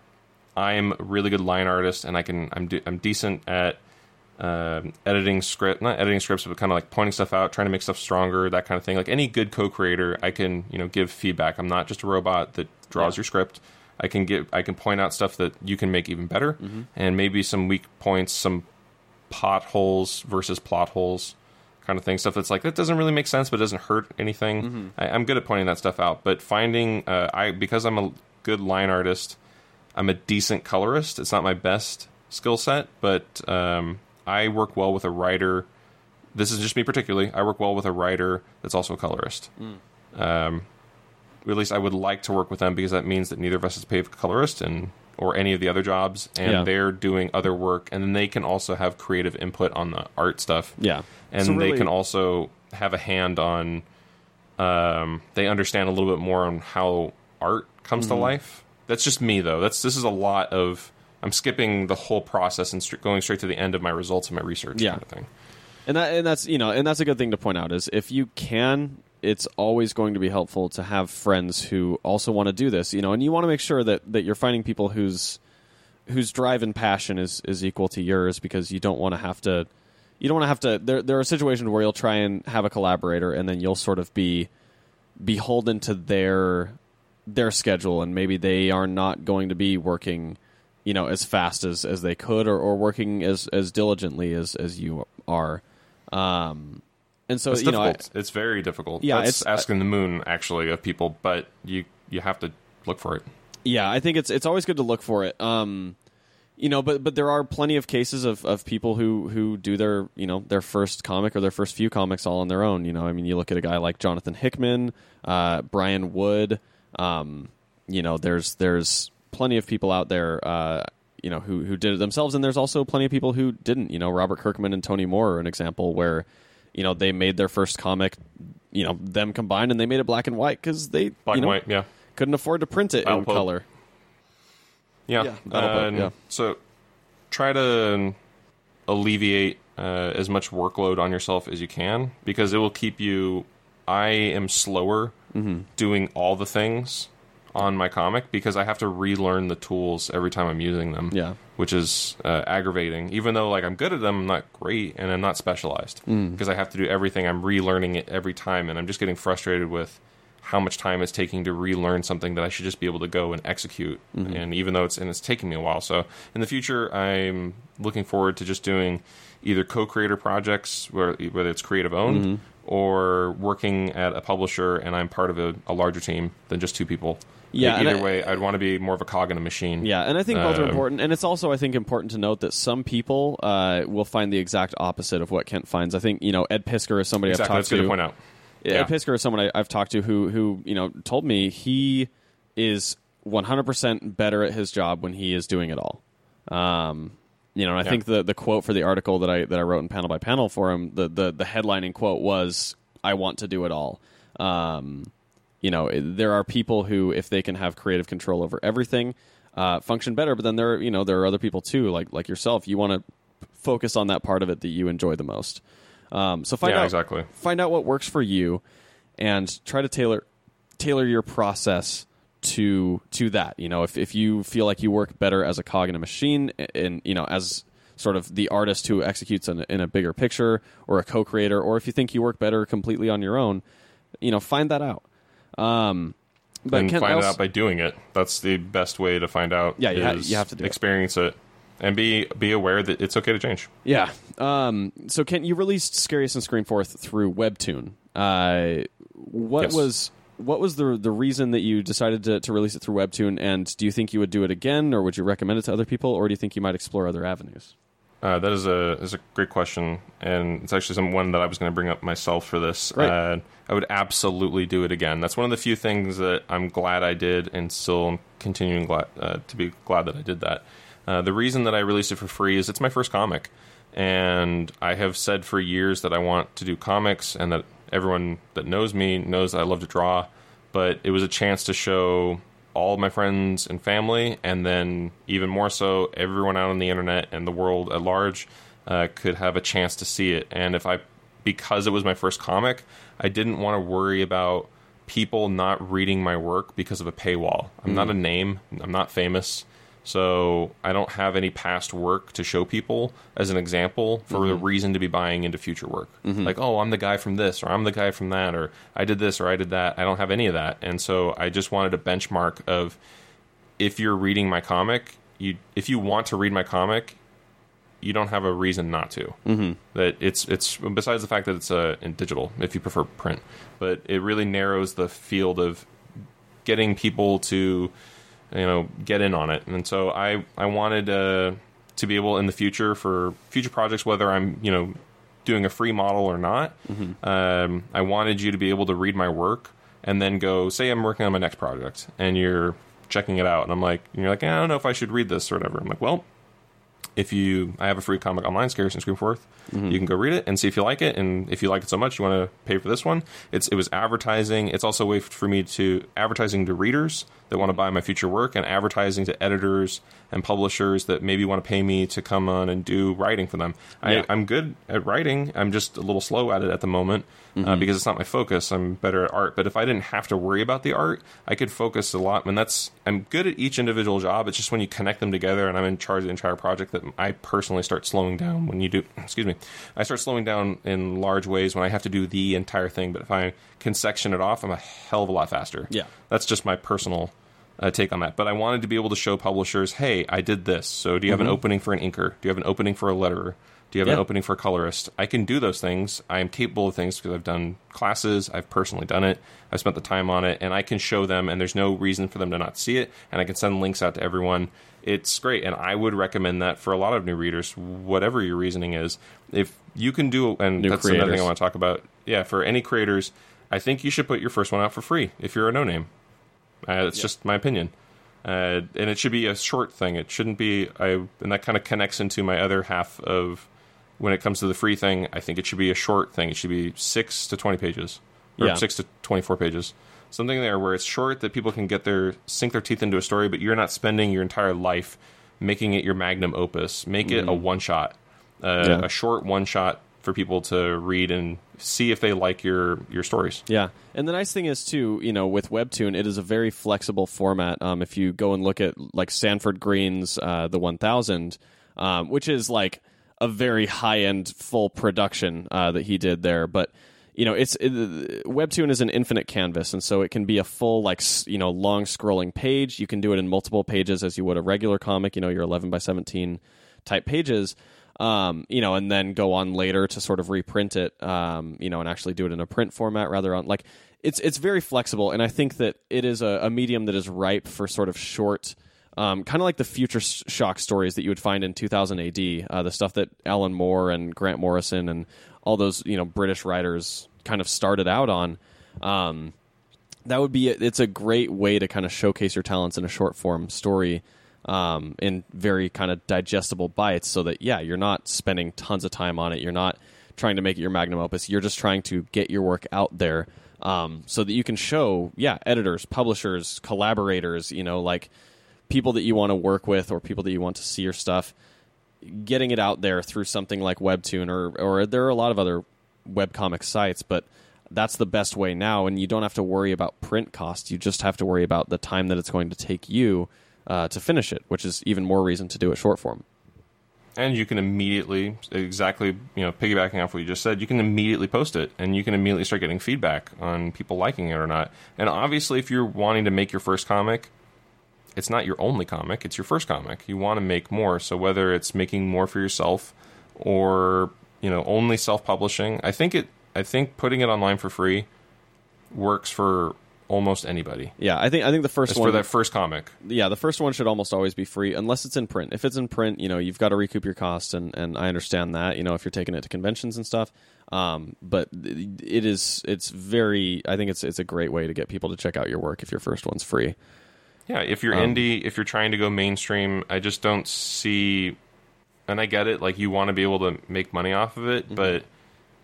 I'm a really good line artist, and I can I'm de- I'm decent at um editing script, not editing scripts, but kind of like pointing stuff out, trying to make stuff stronger, that kind of thing. Like any good co-creator, I can you know give feedback. I'm not just a robot that draws Yeah. your script. I can give I can point out stuff that you can make even better, and maybe some weak points, some potholes versus plot holes kind of thing. Stuff that's like that doesn't really make sense, but doesn't hurt anything. I, I'm good at pointing that stuff out. But finding uh, I because I'm a good line artist, I'm a decent colorist. It's not my best skill set, but um, I work well with a writer. This is just me particularly. I work well with a writer that's also a colorist. Um, at least I would like to work with them because that means that neither of us has paid a colorist, and or any of the other jobs, and Yeah. they're doing other work, and then they can also have creative input on the art stuff. Yeah. and So they really- can also have a hand on. Um, they understand a little bit more on how art comes Mm-hmm. to life. That's just me, though. That's this is a lot of. I'm skipping the whole process and str- going straight to the end of my results of my research. Yeah. kind of thing. and that and that's you know and that's a good thing to point out is if you can it's always going to be helpful to have friends who also want to do this you know and you want to make sure that that you're finding people whose whose drive and passion is is equal to yours because you don't want to have to you don't want to have to there there are situations where you'll try and have a collaborator and then you'll sort of be beholden to their their schedule and maybe they are not going to be working you know as fast as as they could or, or working as as diligently as as you are. Um and so It's you know I- it's very difficult. Yeah, That's it's- asking the moon actually of people, but you you have to look for it. Yeah, I think it's it's always good to look for it. Um, you know, but but there are plenty of cases of, of people who, who do their you know their first comic or their first few comics all on their own. You know, I mean, you look at a guy like Jonathan Hickman, uh, Brian Wood. Um, you know, there's there's plenty of people out there. Uh, you know, who who did it themselves, and there's also plenty of people who didn't. You know, Robert Kirkman and Tony Moore are an example where, you know, they made their first comic. You know, them combined, and they made it black and white because they Black you know, and white, yeah. couldn't afford to print it Battle in Pope. color. Yeah. Yeah, and yeah. So try to alleviate uh, as much workload on yourself as you can because it will keep you. I am slower Mm-hmm. doing all the things on my comic because I have to relearn the tools every time I'm using them. Yeah. Which is uh, aggravating. Even though like I'm good at them, I'm not great and I'm not specialized Mm. because I have to do everything. I'm relearning it every time, and I'm just getting frustrated with how much time it's taking to relearn something that I should just be able to go and execute. Mm-hmm. And even though it's and it's taking me a while, so in the future, I'm looking forward to just doing either co-creator projects where whether it's creative owned Mm-hmm. or working at a publisher and I'm part of a, a larger team than just two people. Yeah, either I- way, I'd want to be more of a cog in a machine. Yeah, and I think both are Um, important. And it's also, I think, important to note that some people uh, will find the exact opposite of what Kent finds. I think, you know, Ed Piskor is somebody exactly. I've That's talked good to. to point out. Ed Yeah. Piskor is someone I, I've talked to who, who, you know, told me he is 100% better at his job when he is doing it all. Um, you know, and I Yeah. think the the quote for the article that I that I wrote in panel by panel for him, the the the headlining quote was, "I want to do it all." Um, you know, there are people who, if they can have creative control over everything, uh, function better. But then there, are, you know, there are other people too, like like yourself. You want to focus on that part of it that you enjoy the most. Um, so find Yeah, out exactly. find out what works for you, and try to tailor tailor your process to to that. You know, if if you feel like you work better as a cog in a machine, and you know, as sort of the artist who executes in a, in a bigger picture, or a co-creator, or if you think you work better completely on your own, you know, find that out. Um, but and Kent, find it out by doing it. That's the best way to find out. Yeah, you ha- you have to do it. experience it. and be be aware that it's okay to change. Yeah. Um, so, Kent, you released Scariest and Screenforth through Webtoon. Uh, what Yes. was what was the the reason that you decided to, to release it through Webtoon? And do you think you would do it again, or would you recommend it to other people, or do you think you might explore other avenues? Uh, that is a is a great question, and it's actually some one that I was going to bring up myself for this. Great. Uh, I would absolutely do it again. That's one of the few things that I'm glad I did, and still continuing glad, uh, to be glad that I did that. Uh, the reason that I released it for free is it's my first comic, and I have said for years that I want to do comics, and that everyone that knows me knows that I love to draw. But it was a chance to show all my friends and family, and then even more so, everyone out on the internet and the world at large uh, could have a chance to see it. And if I, because it was my first comic, I didn't want to worry about people not reading my work because of a paywall. I'm not a name. I'm not famous. So I don't have any past work to show people as an example for the reason to be buying into future work. Like, oh, I'm the guy from this, or I'm the guy from that, or I did this, or I did that. I don't have any of that, and so I just wanted a benchmark of if you're reading my comic, you if you want to read my comic, you don't have a reason not to. Mm-hmm. That it's it's besides the fact that it's uh, in digital, if you prefer print, but it really narrows the field of getting people to you know get in on it and so i i wanted uh, to be able in the future for future projects whether i'm you know doing a free model or not um, i wanted you to be able to read my work and then go say i'm working on my next project and you're checking it out, and I'm like, and you're like, "Eh, I don't know if I should read this or whatever. I'm like, well, if you, I have a free comic online, Scariest and Screamforth. You can go read it and see if you like it, and if you like it so much, you want to pay for this one. It's it was advertising. It's also a way for me to advertising to readers that want to buy my future work, and advertising to editors and publishers that maybe want to pay me to come on and do writing for them. Yeah. I, I'm good at writing. I'm just a little slow at it at the moment uh, because it's not my focus. I'm better at art. But if I didn't have to worry about the art, I could focus a lot. And that's I'm good at each individual job. It's just when you connect them together and I'm in charge of the entire project that I personally start slowing down. When you do, excuse me, I start slowing down in large ways when I have to do the entire thing. But if I can section it off, I'm a hell of a lot faster. Yeah. that's just my personal. Uh, take on that, but I wanted to be able to show publishers, "Hey, I did this. So, do you have an opening for an inker? Do you have an opening for a letterer? Do you have Yeah. an opening for a colorist. I can do those things. I am capable of things because I've done classes. I've personally done it. I've spent the time on it, and I can show them. And there's no reason for them to not see it. And I can send links out to everyone. It's great, and I would recommend that for a lot of new readers, whatever your reasoning is. If you can do, and New that's another thing. I want to talk about. Yeah, for any creators, I think you should put your first one out for free if you're a no name. Uh, it's just my opinion. Uh, and it should be a short thing. It shouldn't be. I and that kind of connects into my other half of when it comes to the free thing. I think it should be a short thing. It should be six to twenty pages, or Yeah. six to twenty-four pages. Something there where it's short that people can get their sink their teeth into a story, but you're not spending your entire life making it your magnum opus. Make it a one shot, uh, Mm-hmm. Yeah. a short one shot for people to read and see if they like your your stories. Yeah, and the nice thing is too, you know, with Webtoon, it is a very flexible format. Um, if you go and look at like Sanford Greene's uh, the One Thousand, um, which is like a very high end full production uh, that he did there, but you know, it's it, Webtoon is an infinite canvas, and so it can be a full like you know long scrolling page. You can do it in multiple pages as you would a regular comic. You know, your eleven by seventeen type pages um, you know, and then go on later to sort of reprint it, um, you know, and actually do it in a print format rather on like it's it's very flexible, and I think that it is a, a medium that is ripe for sort of short, um, kind of like the future shock stories that you would find in 2000 AD, uh, the stuff that Alan Moore and Grant Morrison and all those you know British writers kind of started out on. Um, that would be it's a great way to kind of showcase your talents in a short form story um, in very kind of digestible bites so that yeah you're not spending tons of time on it you're not trying to make it your magnum opus you're just trying to get your work out there um, so that you can show yeah editors publishers collaborators you know like people that you want to work with or people that you want to see your stuff getting it out there through something like Webtoon or or there are a lot of other webcomic sites, but that's the best way now, and you don't have to worry about print costs. You just have to worry about the time that it's going to take you uh, to finish it, which is even more reason to do it short form. and you can immediately exactly you know piggybacking off what you just said you can immediately post it and you can immediately start getting feedback on people liking it or not. And obviously if you're wanting to make your first comic it's not your only comic it's your first comic. You want to make more. So whether it's making more for yourself or you know only self-publishing i think it i think putting it online for free works for almost anybody Yeah, I think I think the first it's one for that first comic yeah, the first one should almost always be free unless it's in print. If it's in print, you know, you've got to recoup your costs, and, and I understand that, you know, if you're taking it to conventions and stuff. Um, but it is it's very I think it's it's a great way to get people to check out your work if your first one's free. Yeah, if you're Um, indie, if you're trying to go mainstream, I just don't see. And I get it, like you want to be able to make money off of it, Mm-hmm. but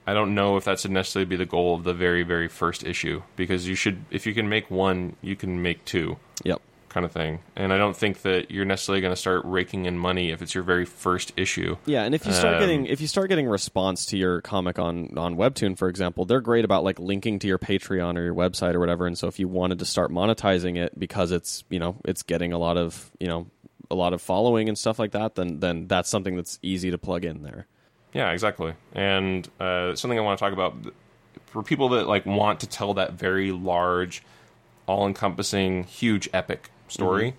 I don't know if that should necessarily be the goal of the very, very first issue. Because you should, if you can make one, you can make two, Yep. kind of thing. And I don't think that you're necessarily going to start raking in money if it's your very first issue. Yeah, and if you start Um, getting if you start getting response to your comic on on Webtoon, for example, they're great about like linking to your Patreon or your website or whatever. And so if you wanted to start monetizing it because it's you know it's getting a lot of you know a lot of following and stuff like that, then then that's something that's easy to plug in there. Yeah, exactly. And uh, something I want to talk about for people that like want to tell that very large, all-encompassing, huge epic story.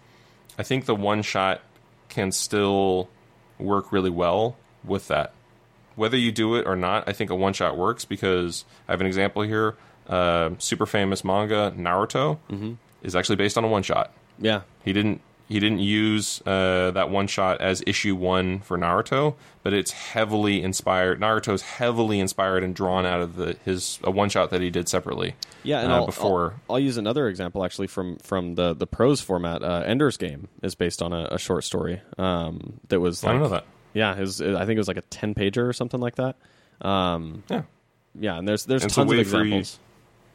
I think the one shot can still work really well with that. Whether you do it or not, I think a one shot works because I have an example here. Uh, super famous manga Naruto is actually based on a one shot. Yeah, He didn't he didn't use uh, that one shot as issue one for Naruto, but it's heavily inspired. Naruto's heavily inspired and drawn out of the his a one shot that he did separately. Yeah, and uh, I'll, before I'll, I'll use another example actually from from the the prose format. Uh, Ender's Game is based on a, a short story um, that was. I Like, don't know that. Yeah, his, I think it was like a ten pager or something like that. Um, Yeah. yeah, and there's there's It's a tons of for you- examples.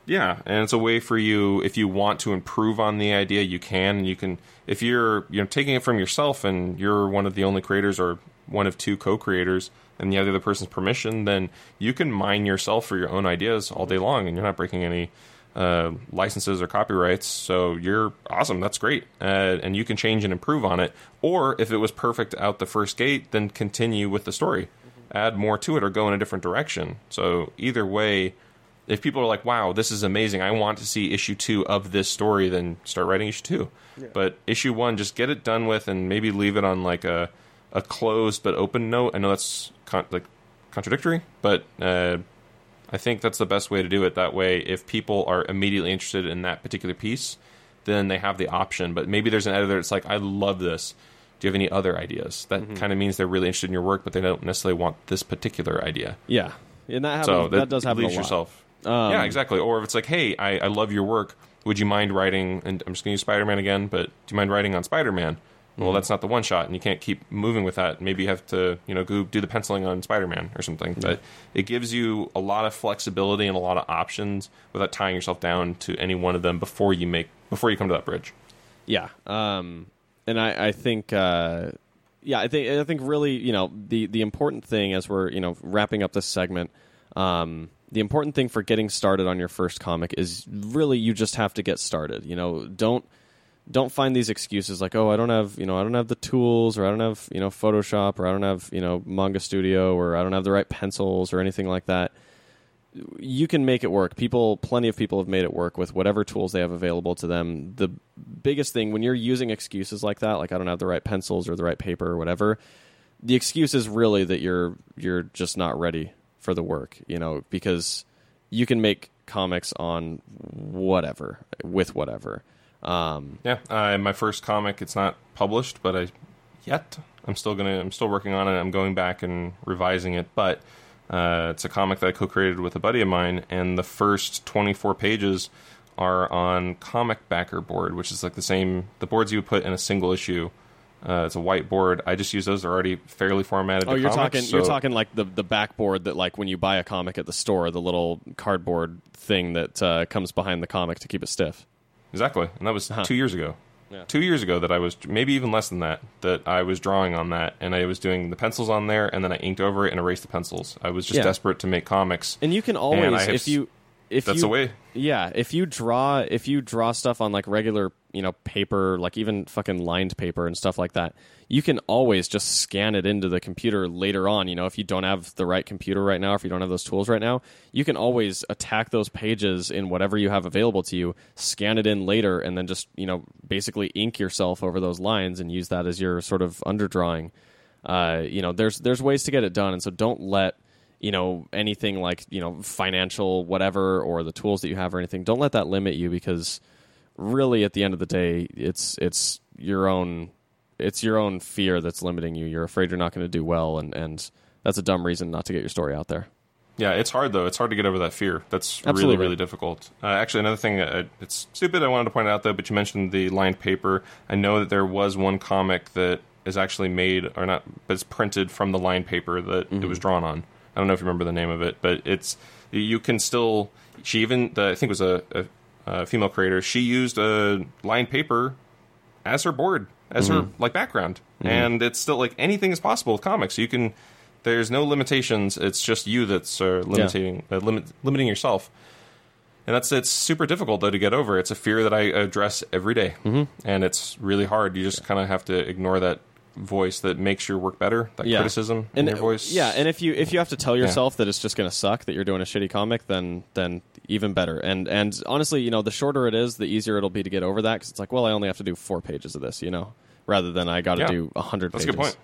Yeah, and it's a way for you if you want to improve on the idea, you can. You can if you're you know taking it from yourself and you're one of the only creators or one of two co-creators and you have the other person's permission, then you can mine yourself for your own ideas all day long, and you're not breaking any uh, licenses or copyrights. So you're awesome. That's great, uh, and you can change and improve on it. Or if it was perfect out the first gate, then continue with the story, add more to it, or go in a different direction. So either way if people are like, "Wow, this is amazing. I want to see issue 2 of this story," then start writing issue 2. But issue 1 just get it done with and maybe leave it on like a a closed but open note. I know that's con- like contradictory, but uh, I think that's the best way to do it. That way, if people are immediately interested in that particular piece, then they have the option. But maybe there's an editor that's like, I love this. Do you have any other ideas? That kind of means they're really interested in your work, but they don't necessarily want this particular idea. Yeah, and that happens. So that, does happen lot. yourself. Um, yeah, exactly. Or if it's like, hey, I, I love your work. Would you mind writing? And I'm just going to use Spider Man again, but do you mind writing on Spider Man? Well, that's not the one shot, and you can't keep moving with that. Maybe you have to, you know, go do the penciling on Spider Man or something. But it gives you a lot of flexibility and a lot of options without tying yourself down to any one of them before you make before you come to that bridge. Yeah, um, and I, I think, uh, yeah, I think, I think really, you know, the the important thing as we're, you know, wrapping up this segment, um, the important thing for getting started on your first comic is really you just have to get started. You know, don't don't find these excuses like, oh, I don't have, you know, I don't have the tools, or I don't have, you know, Photoshop, or I don't have, you know, Manga Studio, or I don't have the right pencils, or anything like that you can make it work. People, plenty of people have made it work with whatever tools they have available to them. The biggest thing when you're using excuses like that, like I don't have the right pencils or the right paper or whatever, the excuse is really that you're you're just not ready for the work, you know, because you can make comics on whatever with whatever. Um, Yeah, uh, my first comic. It's not published, but I yet I'm still gonna. I'm still working on it. I'm going back and revising it, but uh, it's a comic that I co-created with a buddy of mine, and the first 24 pages are on Comic Backer board, which is like the same the boards you would put in a single issue. Uh, it's a whiteboard. I just use those. They're already fairly formatted. oh, you're comics, talking you're talking like the the backboard that like when you buy a comic at the store, the little cardboard thing that uh, comes behind the comic to keep it stiff. Exactly, and that was two years ago. Yeah. Two years ago, that I was maybe even less than that. That I was drawing on that, and I was doing the pencils on there, and then I inked over it and erased the pencils. I was just Yeah. desperate to make comics. And you can always if you if That's you, the way. Yeah, if you draw if you draw stuff on like regular, you know, paper, like even fucking lined paper and stuff like that, you can always just scan it into the computer later on, you know, if you don't have the right computer right now, if you don't have those tools right now, you can always attack those pages in whatever you have available to you, scan it in later and then just, you know, basically ink yourself over those lines and use that as your sort of underdrawing. Uh, you know, there's there's ways to get it done and so don't let you know anything like you know financial whatever or the tools that you have or anything don't let that limit you because really at the end of the day it's it's your own it's your own fear that's limiting you you're afraid you're not going to do well and and that's a dumb reason not to get your story out there Yeah, it's hard though. It's hard to get over that fear. That's Absolutely. really, really difficult. Uh, actually, another thing, uh, it's stupid. I wanted to point out though, but you mentioned the lined paper. I know that there was one comic that is actually made or not, but it's printed from the lined paper that it was drawn on. I don't know if you remember the name of it, but it's you can still. She even the, I think it was a, a, a female creator. She used a lined paper as her board, as her like background, and it's still like anything is possible with comics. You can. There's no limitations. It's just you that's uh, limiting uh, limit, limiting yourself, and that's it's super difficult though to get over. It's a fear that I address every day. mm-hmm. and it's really hard. You just kind of have to ignore that voice that makes your work better. That criticism in and your voice. yeah and if you if you have to tell yourself that it's just going to suck that you're doing a shitty comic then then even better and and honestly you know the shorter it is the easier it'll be to get over that because it's like well i only have to do four pages of this you know rather than i got to Yeah. do a hundred That's pages a good point.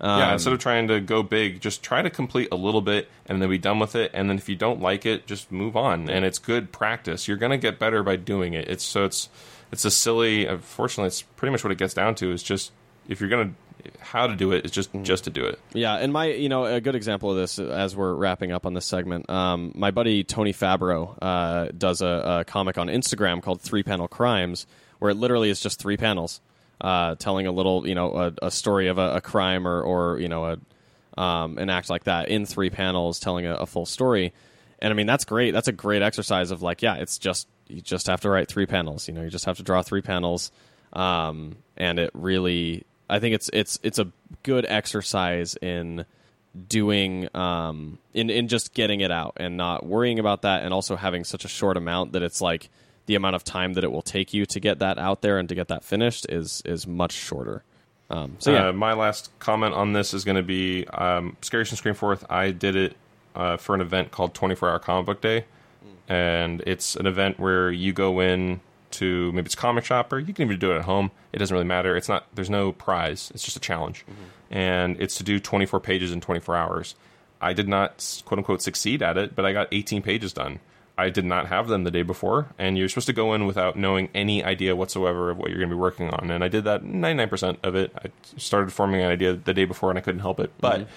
Um, yeah, instead of trying to go big, just try to complete a little bit and then be done with it. And then if you don't like it, just move on. And it's good practice. You're going to get better by doing it. It's so it's it's a silly. Unfortunately, it's pretty much what it gets down to. Is just if you're gonna how to do it, it's just just to do it. Yeah, and my you know a good example of this as we're wrapping up on this segment, um, my buddy Tony Fabro uh, does a, a comic on Instagram called Three Panel Crimes, where it literally is just three panels uh, telling a little you know a, a story of a, a crime or or you know a um, an act like that in three panels, telling a, a full story. And I mean that's great. That's a great exercise of like yeah, it's just you just have to write three panels. You know, you just have to draw three panels, um, and it really I think it's it's it's a good exercise in doing um in in just getting it out and not worrying about that and also having such a short amount that it's like the amount of time that it will take you to get that out there and to get that finished is is much shorter. Um, so yeah, Uh, my last comment on this is going to be um, Scary and Scream Forth. I did it uh, for an event called 24 Hour Comic Book Day, and it's an event where you go in to maybe it's comic shop or you can even do it at home. It doesn't really matter. It's not. There's no prize. It's just a challenge, mm-hmm. and it's to do 24 pages in 24 hours. I did not quote unquote succeed at it, but I got 18 pages done. I did not have them the day before, and you're supposed to go in without knowing any idea whatsoever of what you're going to be working on. And I did that 99% of it. I started forming an idea the day before, and I couldn't help it. But mm-hmm.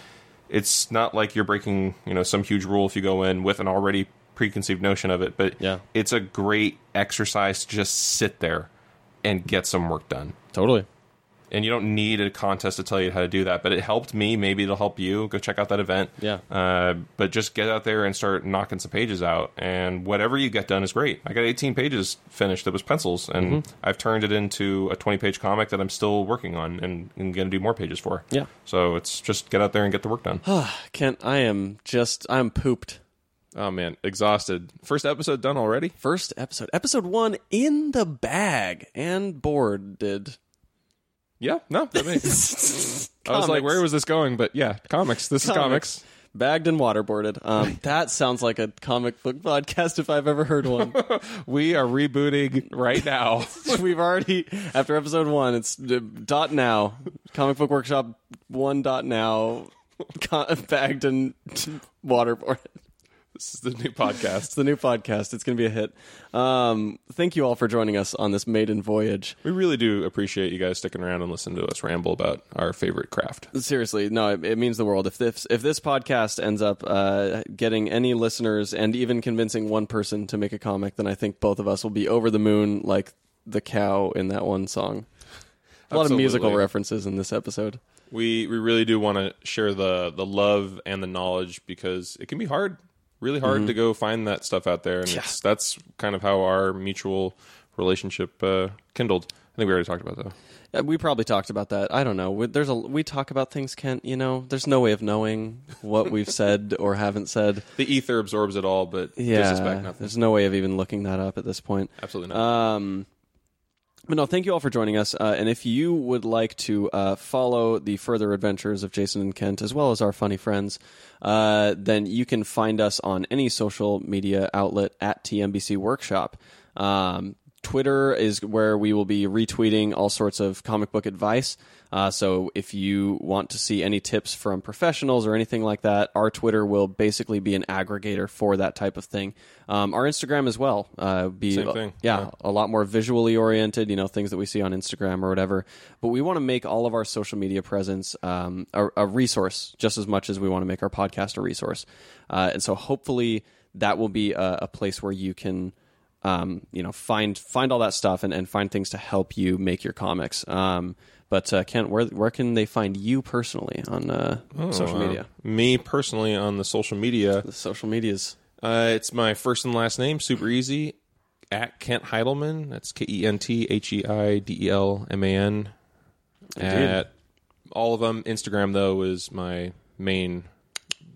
it's not like you're breaking, you know, some huge rule if you go in with an already preconceived notion of it. But Yeah. it's a great exercise to just sit there and get some work done. totally. And you don't need a contest to tell you how to do that. But it helped me. Maybe it'll help you. Go check out that event. Yeah. Uh, but just get out there and start knocking some pages out, and whatever you get done is great. I got 18 pages finished that was pencils, and Mm-hmm. I've turned it into a 20 page comic that I'm still working on and, and going to do more pages for. Yeah. So it's just get out there and get the work done. Kent, I am just I'm pooped. Oh man, exhausted. First episode done already. First episode, episode one in the bag and boarded. Yeah, no, that makes. I was like, where was this going? But yeah, comics. This is comics. Bagged and waterboarded. Um, that sounds like a comic book podcast if I've ever heard one. We are rebooting right now. We've already after episode one. It's uh, dot now. Comic book workshop one dot now. Bagged and waterboarded. This is the new podcast. It's the new podcast. It's going to be a hit. Um, thank you all for joining us on this maiden voyage. We really do appreciate you guys sticking around and listening to us ramble about our favorite craft. Seriously, no, it, it means the world. If this if this podcast ends up uh, getting any listeners and even convincing one person to make a comic, then I think both of us will be over the moon, like the cow in that one song. A lot of musical references in this episode. We we really do want to share the the love and the knowledge because it can be hard, really hard to go find that stuff out there, and it's, that's kind of how our mutual relationship uh, kindled. I think we already talked about that. Uh, We probably talked about that. I don't know. We, there's a we talk about things, Kent. You know, there's no way of knowing what we've said or haven't said. The ether absorbs it all, but gives us back Yeah, nothing. there's no way of even looking that up at this point. Absolutely not. Um, but no, thank you all for joining us. Uh, and if you would like to uh, follow the further adventures of Jason and Kent, as well as our funny friends, uh, then you can find us on any social media outlet at TMBC Workshop. Um, Twitter is where we will be retweeting all sorts of comic book advice. Uh, so if you want to see any tips from professionals or anything like that, our Twitter will basically be an aggregator for that type of thing. Um, our Instagram as well. Uh, be Same thing. yeah, Yeah. a lot more visually oriented, you know, things that we see on Instagram or whatever. But we want to make all of our social media presence um, a, a resource just as much as we want to make our podcast a resource. Uh, and so hopefully that will be a, a place where you can, um, you know, find find all that stuff and, and find things to help you make your comics. Um, but uh, Kent, where where can they find you personally on uh, social Uh, media? me personally on the social media, The social medias. uh, it's my first and last name, super easy. At Kent Heidelman, that's K E N T H E I D E L M A N. At all of them. Instagram though is my main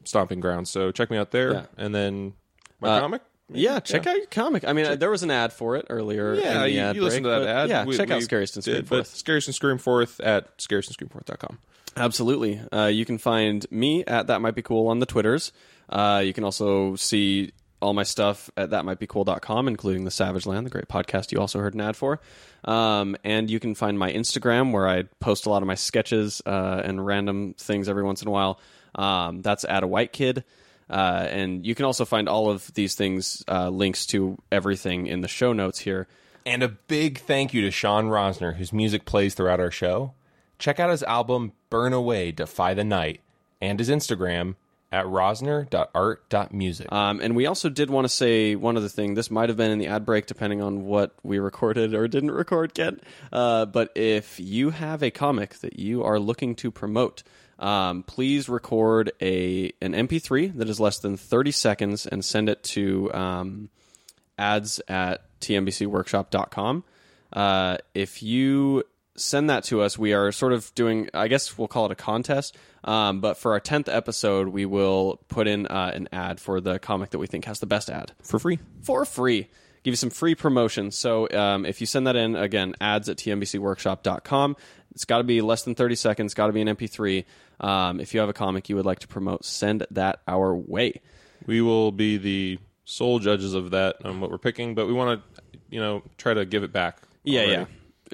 stomping ground. So check me out there, Yeah. and then my Uh, comic. Yeah, check out your comic. I mean, there was an ad for it earlier. Yeah, in the you, ad you listen to that but ad. Yeah, We- check out we Scariest and did, Screamforth. But Scariest and Screamforth at scariestandScreamforth.com. Absolutely. Uh, you can find me at That Might Be Cool on the Twitters. Uh, you can also see all my stuff at thatmightbecool.com, including The Savage Land, the great podcast you also heard an ad for. Um, and you can find my Instagram where I post a lot of my sketches uh, and random things every once in a while. Um, that's at a white kid. Uh, and you can also find all of these things, uh, links to everything in the show notes here. And a big thank you to Sean Rosner, whose music plays throughout our show. Check out his album Burn Away, Defy the Night, and his Instagram at rosner.art.music. Um, and we also did want to say one other thing. This might have been in the ad break, depending on what we recorded or didn't record, Kent. Uh, but if you have a comic that you are looking to promote, um, please record a an MP3 that is less than 30 seconds and send it to um, ads at tmbcworkshop.com. Uh, if you send that to us, we are sort of doing, I guess we'll call it a contest. Um, but for our 10th episode, we will put in uh, an ad for the comic that we think has the best ad for free. for free. Give you some free promotion. So um, if you send that in, again, ads at tmbcworkshop.com. It's got to be less than 30 seconds, got to be an MP3. Um, if you have a comic you would like to promote, send that our way. We will be the sole judges of that on what we're picking, but we want to, you know, try to give it back. Yeah, already. yeah.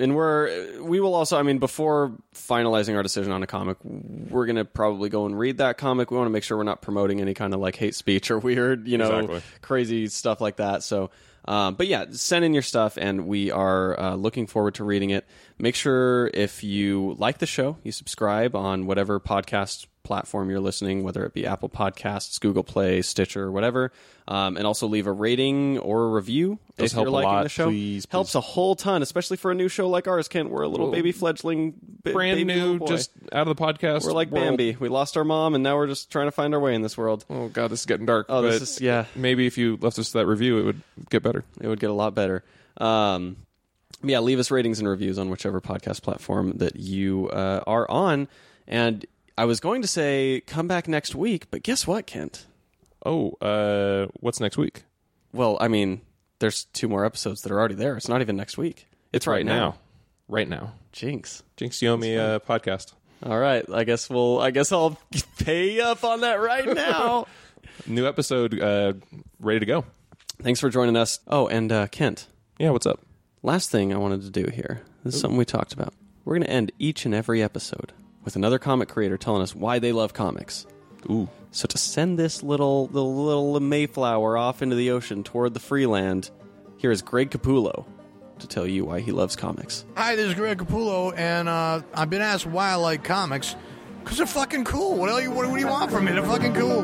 And we're we will also I mean before finalizing our decision on a comic, we're going to probably go and read that comic. We want to make sure we're not promoting any kind of like hate speech or weird, you know, Exactly. crazy stuff like that. So um, but yeah, send in your stuff, and we are uh, looking forward to reading it. Make sure if you like the show, you subscribe on whatever podcast platform you're listening, whether it be Apple Podcasts, Google Play, Stitcher, whatever, um, and also leave a rating or a review Does if help you're a liking lot. the show. Please, please. Helps a whole ton, especially for a new show like ours. Kent, we're a little Well, baby fledgling, ba- Brand baby new, just out of the podcast. we're like world. Bambi. We lost our mom, and now we're just trying to find our way in this world. Oh god, this is getting dark. Oh, this is- yeah. Maybe if you left us that review, it would get better. It would get a lot better. Um, yeah, leave us ratings and reviews on whichever podcast platform that you uh, are on. And I was going to say come back next week, but guess what, Kent? Oh, uh, what's next week? Well, I mean, there's two more episodes that are already there. It's not even next week. It's right, now. Right now. Jinx. Jinx Yomi uh, podcast. All right. I guess we'll. I guess I'll pay up on that right now. New episode uh, ready to go. Thanks for joining us. Oh, and uh, Kent. Yeah, what's up? Last thing I wanted to do here. This is something we talked about. We're going to end each and every episode with another comic creator telling us why they love comics. Ooh. So to send this little the little Mayflower off into the ocean toward the free land, here is Greg Capullo to tell you why he loves comics. Hi, this is Greg Capullo, and uh, I've been asked why I like comics. Because they're fucking cool. What, the hell you, what, what do you want from me? They're fucking cool.